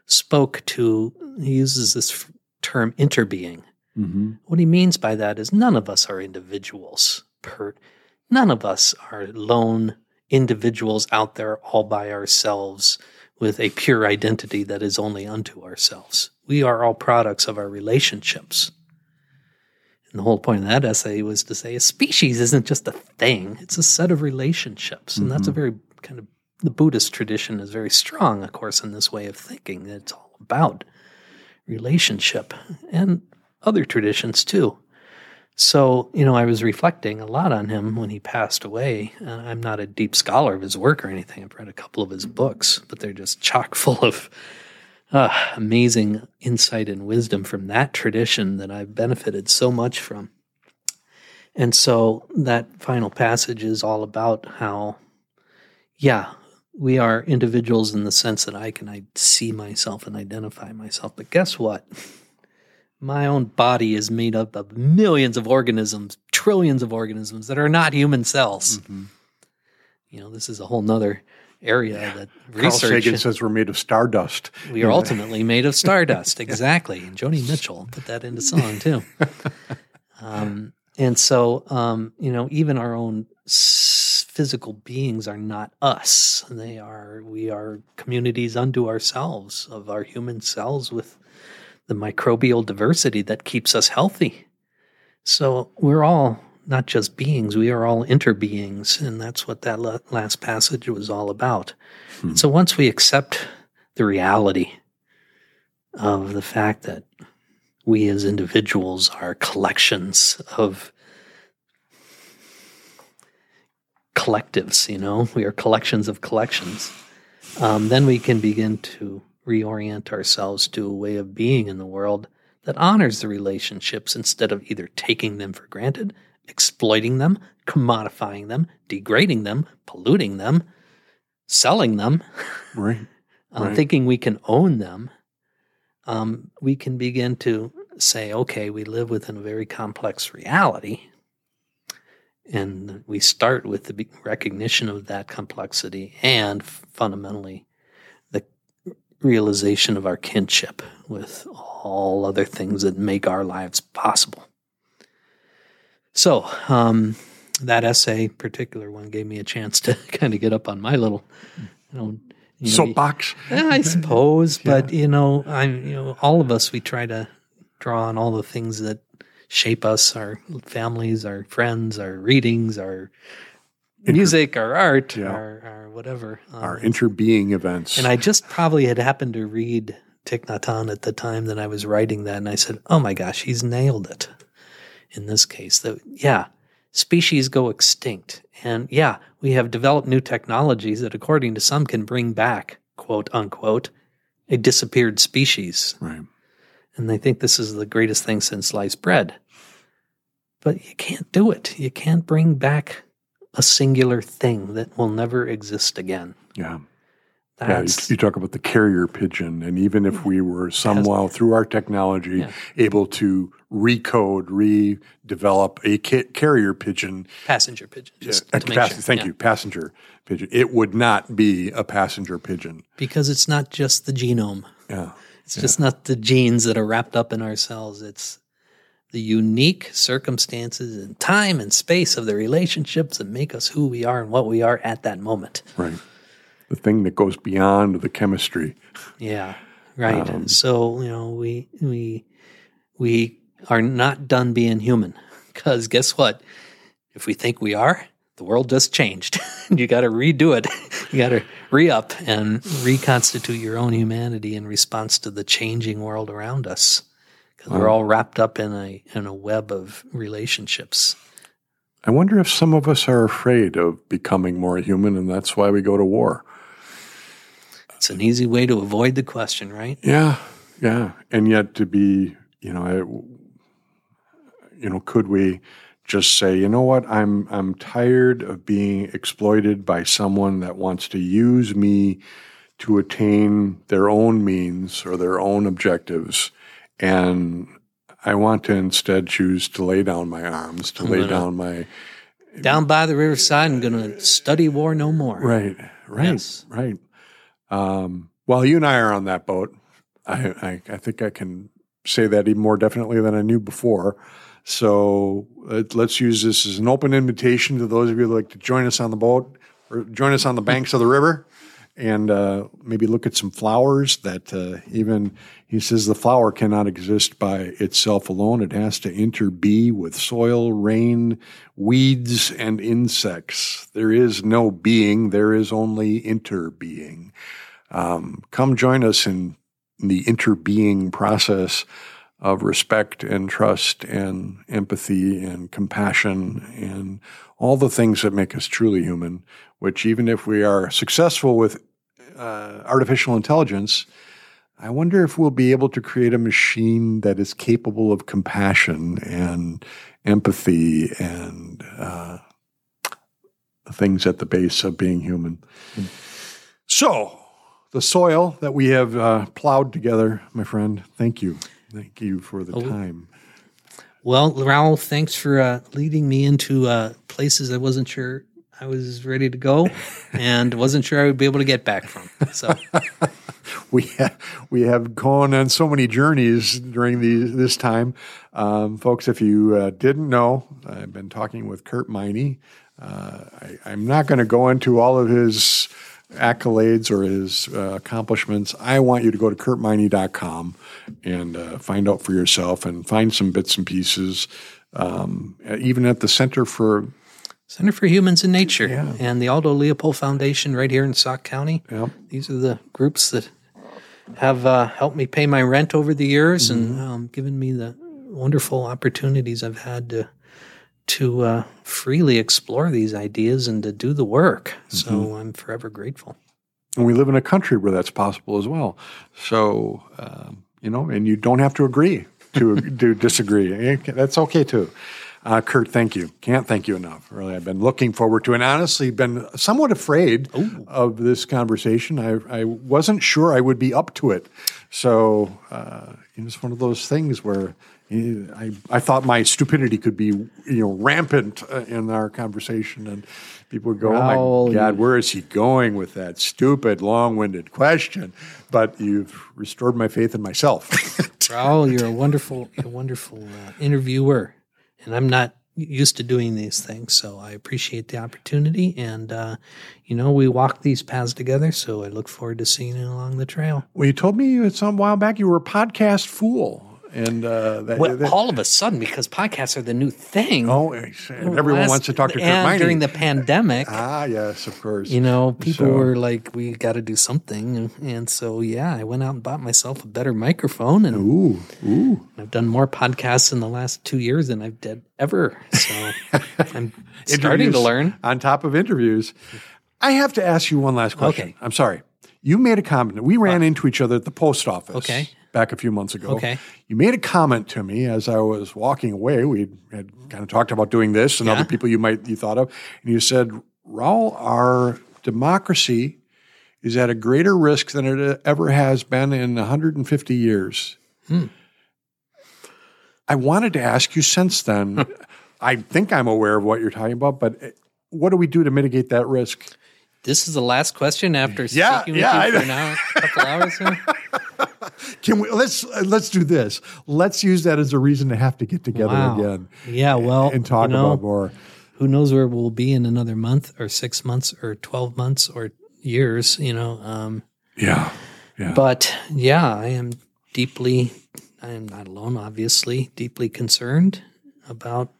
spoke to, he uses this term interbeing. Mm-hmm. What he means by that is none of us are individuals. Per, none of us are lone individuals out there all by ourselves with a pure identity that is only unto ourselves. We are all products of our relationships. And the whole point of that essay was to say a species isn't just a thing, it's a set of relationships. And that's a mm-hmm. very kind of, the Buddhist tradition is very strong, of course, in this way of thinking. It's all about relationship and other traditions too. So, you know, I was reflecting a lot on him when he passed away. Uh, I'm not a deep scholar of his work or anything. I've read a couple of his books, but they're just chock full of uh, amazing insight and wisdom from that tradition that I've benefited so much from. And so that final passage is all about how, yeah, we are individuals in the sense that I can I see myself and identify myself. But guess what? My own body is made up of millions of organisms, trillions of organisms that are not human cells. You know, this is a whole nother area that Carl research. Sagan says we're made of stardust. We are ultimately made of stardust. Exactly. And Joni Mitchell put that into song too. Um, and so, um, you know, even our own physical beings are not us. They are, we are communities unto ourselves of our human cells with the microbial diversity that keeps us healthy. So we're all not just beings, we are all interbeings. And that's what that la- last passage was all about. So once we accept the reality of the fact that we as individuals are collections of collectives, you know, we are collections of collections, um, then we can begin to reorient ourselves to a way of being in the world that honors the relationships instead of either taking them for granted, exploiting them, commodifying them, degrading them, polluting them, selling them, Right. uh, Right. thinking we can own them, um, we can begin to say, okay, we live within a very complex reality. And we start with the recognition of that complexity and fundamentally realization of our kinship with all other things that make our lives possible. So, um, that essay, particular one, gave me a chance to kind of get up on my little, you know, you Soapbox. I suppose, but you know, I'm you know, all of us we try to draw on all the things that shape us, our families, our friends, our readings, our music, our art, Yeah. our, our whatever. Um, Our interbeing events. and I just probably had happened to read Thich Nhat Hanh at the time that I was writing that, and I said, "Oh my gosh, he's nailed it." In this case, that yeah, species go extinct, and yeah, we have developed new technologies that, according to some, can bring back quote unquote a disappeared species. Right. And they think this is the greatest thing since sliced bread. But you can't do it. You can't bring back a singular thing that will never exist again. Yeah. Yeah, you, you talk about the carrier pigeon, and even if we were somehow through our technology Yeah. able to recode, redevelop a ca- carrier pigeon, passenger pigeon. Just uh, sure. thank Yeah. you, passenger pigeon, it would not be a passenger pigeon. Because it's not just the genome. Yeah, It's just not the genes that are wrapped up in our cells. It's the unique circumstances and time and space of the relationships that make us who we are and what we are at that moment. right. The thing that goes beyond the chemistry. Yeah, right. Um, so you know, we we we are not done being human because guess what? If we think we are, the world just changed. you got to redo it. you got to re up and reconstitute your own humanity in response to the changing world around us. Because we're all wrapped up in a in a web of relationships. I wonder if some of us are afraid of becoming more human, and that's why we go to war. It's an easy way to avoid the question, right? Yeah, yeah, and yet to be, you know, I, you know, could we just say, you know what, I'm I'm tired of being exploited by someone that wants to use me to attain their own means or their own objectives, and I want to instead choose to lay down my arms, to lay down my Down by the riverside, I'm going to study war no more. Right, right, Yes. right. Um, well, you and I are on that boat. I, I, I think I can say that even more definitely than I knew before. So uh, let's use this as an open invitation to those of you that like to join us on the boat or join us on the banks of the river and uh, maybe look at some flowers that uh, even he says the flower cannot exist by itself alone. It has to interbe with soil, rain, weeds, and insects. There is no being, there is only interbeing. Um, come join us in, in the interbeing process of respect and trust and empathy and compassion and all the things that make us truly human, which even if we are successful with uh, artificial intelligence, I wonder if we'll be able to create a machine that is capable of compassion and empathy and uh, things at the base of being human. So, the soil that we have uh, plowed together, my friend, thank you. Thank you for the time. Well, Raul, thanks for uh, leading me into uh, places I wasn't sure I was ready to go and wasn't sure I would be able to get back from. So, we have, we have gone on so many journeys during this time. Um, folks, if you uh, didn't know, I've been talking with Curt Meine. Uh, I, I'm not going to go into all of his accolades or his uh, accomplishments. I want you to go to curtmeine.com and uh, find out for yourself and find some bits and pieces. Um, even at the Center for Center for Humans and Nature and the Aldo Leopold Foundation right here in Sauk County. Yep. These are the groups that have uh, helped me pay my rent over the years and um, given me the wonderful opportunities I've had to to uh, freely explore these ideas and to do the work. So I'm forever grateful. And we live in a country where that's possible as well. So, um, you know, and you don't have to agree to, to disagree. Eh, That's okay too. Uh, Curt, thank you. Can't thank you enough. Really, I've been looking forward to, and honestly, been somewhat afraid of this conversation. I, I wasn't sure I would be up to it. So uh, it's one of those things where eh, I, I thought my stupidity could be, you know, rampant uh, in our conversation, and people would go, "Oh my God, where is he going with that stupid, long-winded question?" But you've restored my faith in myself. Raul, you're a wonderful, a wonderful uh, interviewer, and I'm not used to doing these things, so I appreciate the opportunity. And uh, you know, we walk these paths together, so I look forward to seeing you along the trail. well, you told me some while back you were a podcast fool, and uh, that, Well, that- all of a sudden, because podcasts are the new thing. oh, and everyone last- wants to talk to Curt during the pandemic. ah, yes, of course. you know, people So- were like, "We got to do something," and, and so yeah, I went out and bought myself a better microphone, and Ooh, ooh. I've done more podcasts in the last two years than I've did ever. So I'm starting to learn. on top of interviews. I have to ask you one last question. Okay. I'm sorry. You made a comment. We ran into each other at the post office. Okay. Back a few months ago. Okay. You made a comment to me as I was walking away. We had kind of talked about doing this and Yeah. other people you might you thought of, and you said, "Raul, our democracy is at a greater risk than it ever has been in 150 years." Hmm. I wanted to ask you since then. I think I'm aware of what you're talking about, but eh, what do we do to mitigate that risk? This is the last question after Yeah, speaking yeah, with you I for an hour, couple hours. Here. Can we let's let's do this? Let's use that as a reason to have to get together Wow. again Yeah, well, and talk you know, about more. who knows where we'll be in another month or six months or 12 months or years, you know. Um, Yeah, yeah, but yeah, I am deeply, I am not alone, obviously, deeply concerned about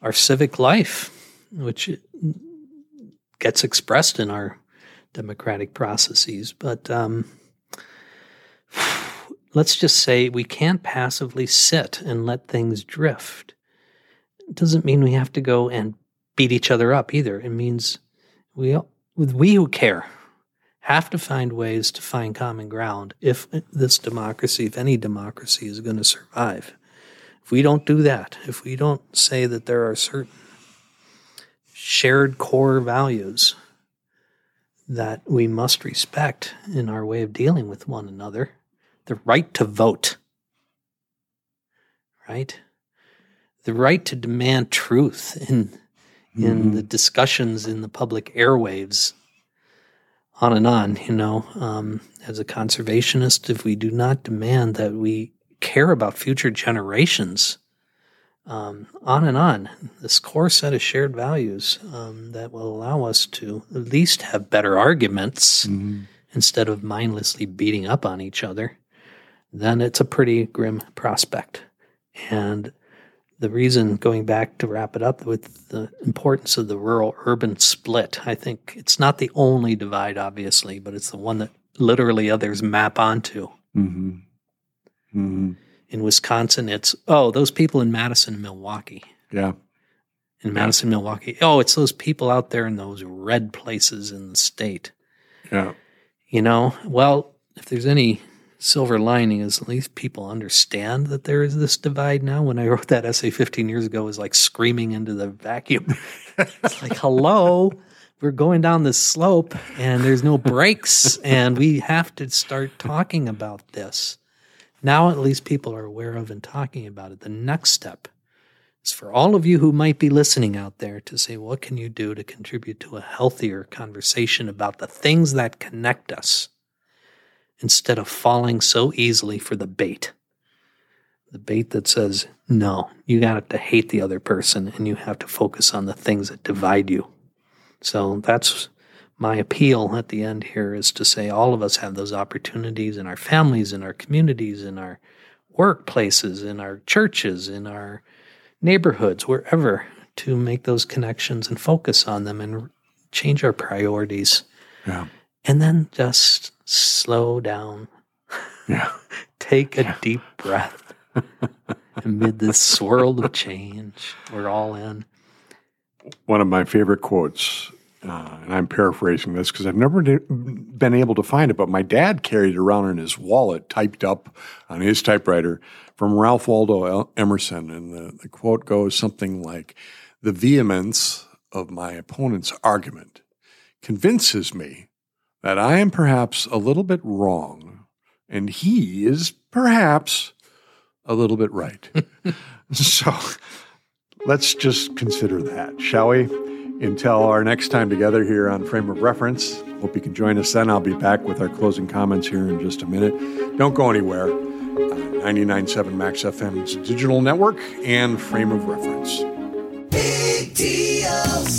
our civic life, which gets expressed in our democratic processes. But um, let's just say we can't passively sit and let things drift. It doesn't mean we have to go and beat each other up either. It means we, we who care have to find ways to find common ground if this democracy, if any democracy is going to survive. If we don't do that, if we don't say that there are certain shared core values that we must respect in our way of dealing with one another, the right to vote, right? The right to demand truth in in the discussions in the public airwaves on and on, you know. Um, as a conservationist, if we do not demand that we care about future generations, um, on and on, this core set of shared values um, that will allow us to at least have better arguments instead of mindlessly beating up on each other, then it's a pretty grim prospect. And the reason, going back to wrap it up with the importance of the rural urban split, I think it's not the only divide, obviously, but it's the one that literally others map onto. hmm hmm In Wisconsin, it's, oh, those people in Madison and Milwaukee. yeah, In Madison, Milwaukee. Oh, it's those people out there in those red places in the state. yeah, You know, well, if there's any silver lining, is at least people understand that there is this divide now. When I wrote that essay 15 years ago, it was like screaming into the vacuum. it's like, hello, we're going down this slope and there's no brakes, and we have to start talking about this. Now, at least people are aware of and talking about it. The next step is for all of you who might be listening out there to say, what can you do to contribute to a healthier conversation about the things that connect us instead of falling so easily for the bait? The bait that says, no, you got to hate the other person and you have to focus on the things that divide you. So that's my appeal at the end here is to say all of us have those opportunities in our families, in our communities, in our workplaces, in our churches, in our neighborhoods, wherever, to make those connections and focus on them and change our priorities. yeah, And then just slow down, yeah. take a deep breath amid this swirl of change we're all in. One of my favorite quotes, uh, and I'm paraphrasing this because I've never been able to find it, but my dad carried it around in his wallet, typed up on his typewriter from Ralph Waldo Emerson. And the, the quote goes something like The vehemence of my opponent's argument convinces me that I am perhaps a little bit wrong, and he is perhaps a little bit right. so let's just consider that, shall we? Until our next time together here on Frame of Reference. Hope you can join us then. I'll be back with our closing comments here in just a minute. Don't go anywhere. Uh, 99.7 Max FM's digital network and Frame of Reference.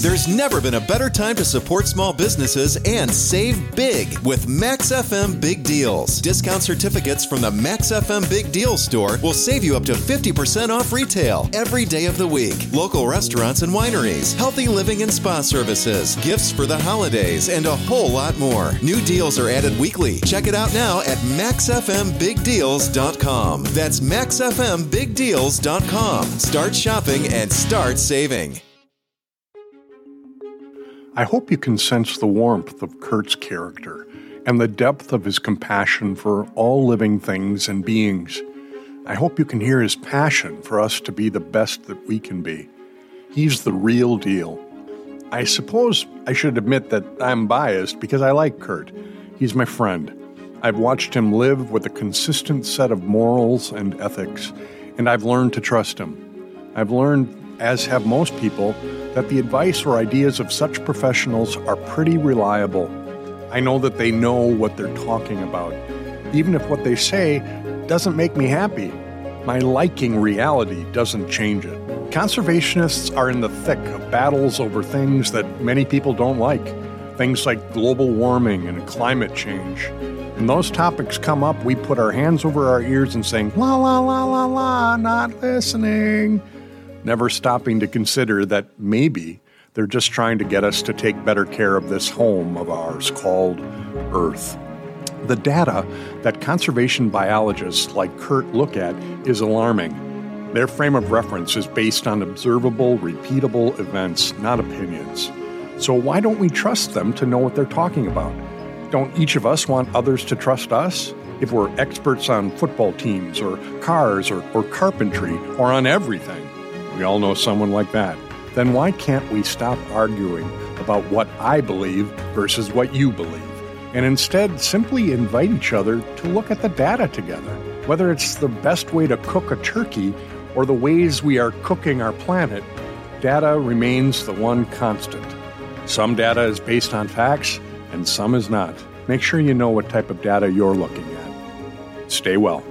There's never been a better time to support small businesses and save big with Max FM Big Deals. Discount certificates from the Max FM Big Deals store will save you up to 50% off retail every day of the week. Local restaurants and wineries, healthy living and spa services, gifts for the holidays, and a whole lot more. New deals are added weekly. Check it out now at maxfmbigdeals.com. That's maxfmbigdeals.com. Start shopping and start saving. I hope you can sense the warmth of Curt's character and the depth of his compassion for all living things and beings. I hope you can hear his passion for us to be the best that we can be. He's the real deal. I suppose I should admit that I'm biased because I like Kurt. He's my friend. I've watched him live with a consistent set of morals and ethics, and I've learned to trust him. I've learned, as have most people, that the advice or ideas of such professionals are pretty reliable. I know that they know what they're talking about, even if what they say doesn't make me happy. My liking reality doesn't change it. Conservationists are in the thick of battles over things that many people don't like. Things like global warming and climate change. When those topics come up, we put our hands over our ears and saying, la la la la la, not listening. Never stopping to consider that maybe they're just trying to get us to take better care of this home of ours called Earth. The data that conservation biologists like Curt look at is alarming. Their frame of reference is based on observable, repeatable events, not opinions. So, why don't we trust them to know what they're talking about? Don't each of us want others to trust us? If we're experts on football teams or cars or, or carpentry or on everything, we all know someone like that. Then why can't we stop arguing about what I believe versus what you believe? And instead simply invite each other to look at the data together, whether it's the best way to cook a turkey or the ways we are cooking our planet, data remains the one constant. Some data is based on facts, and some is not. Make sure you know what type of data you're looking at. Stay well.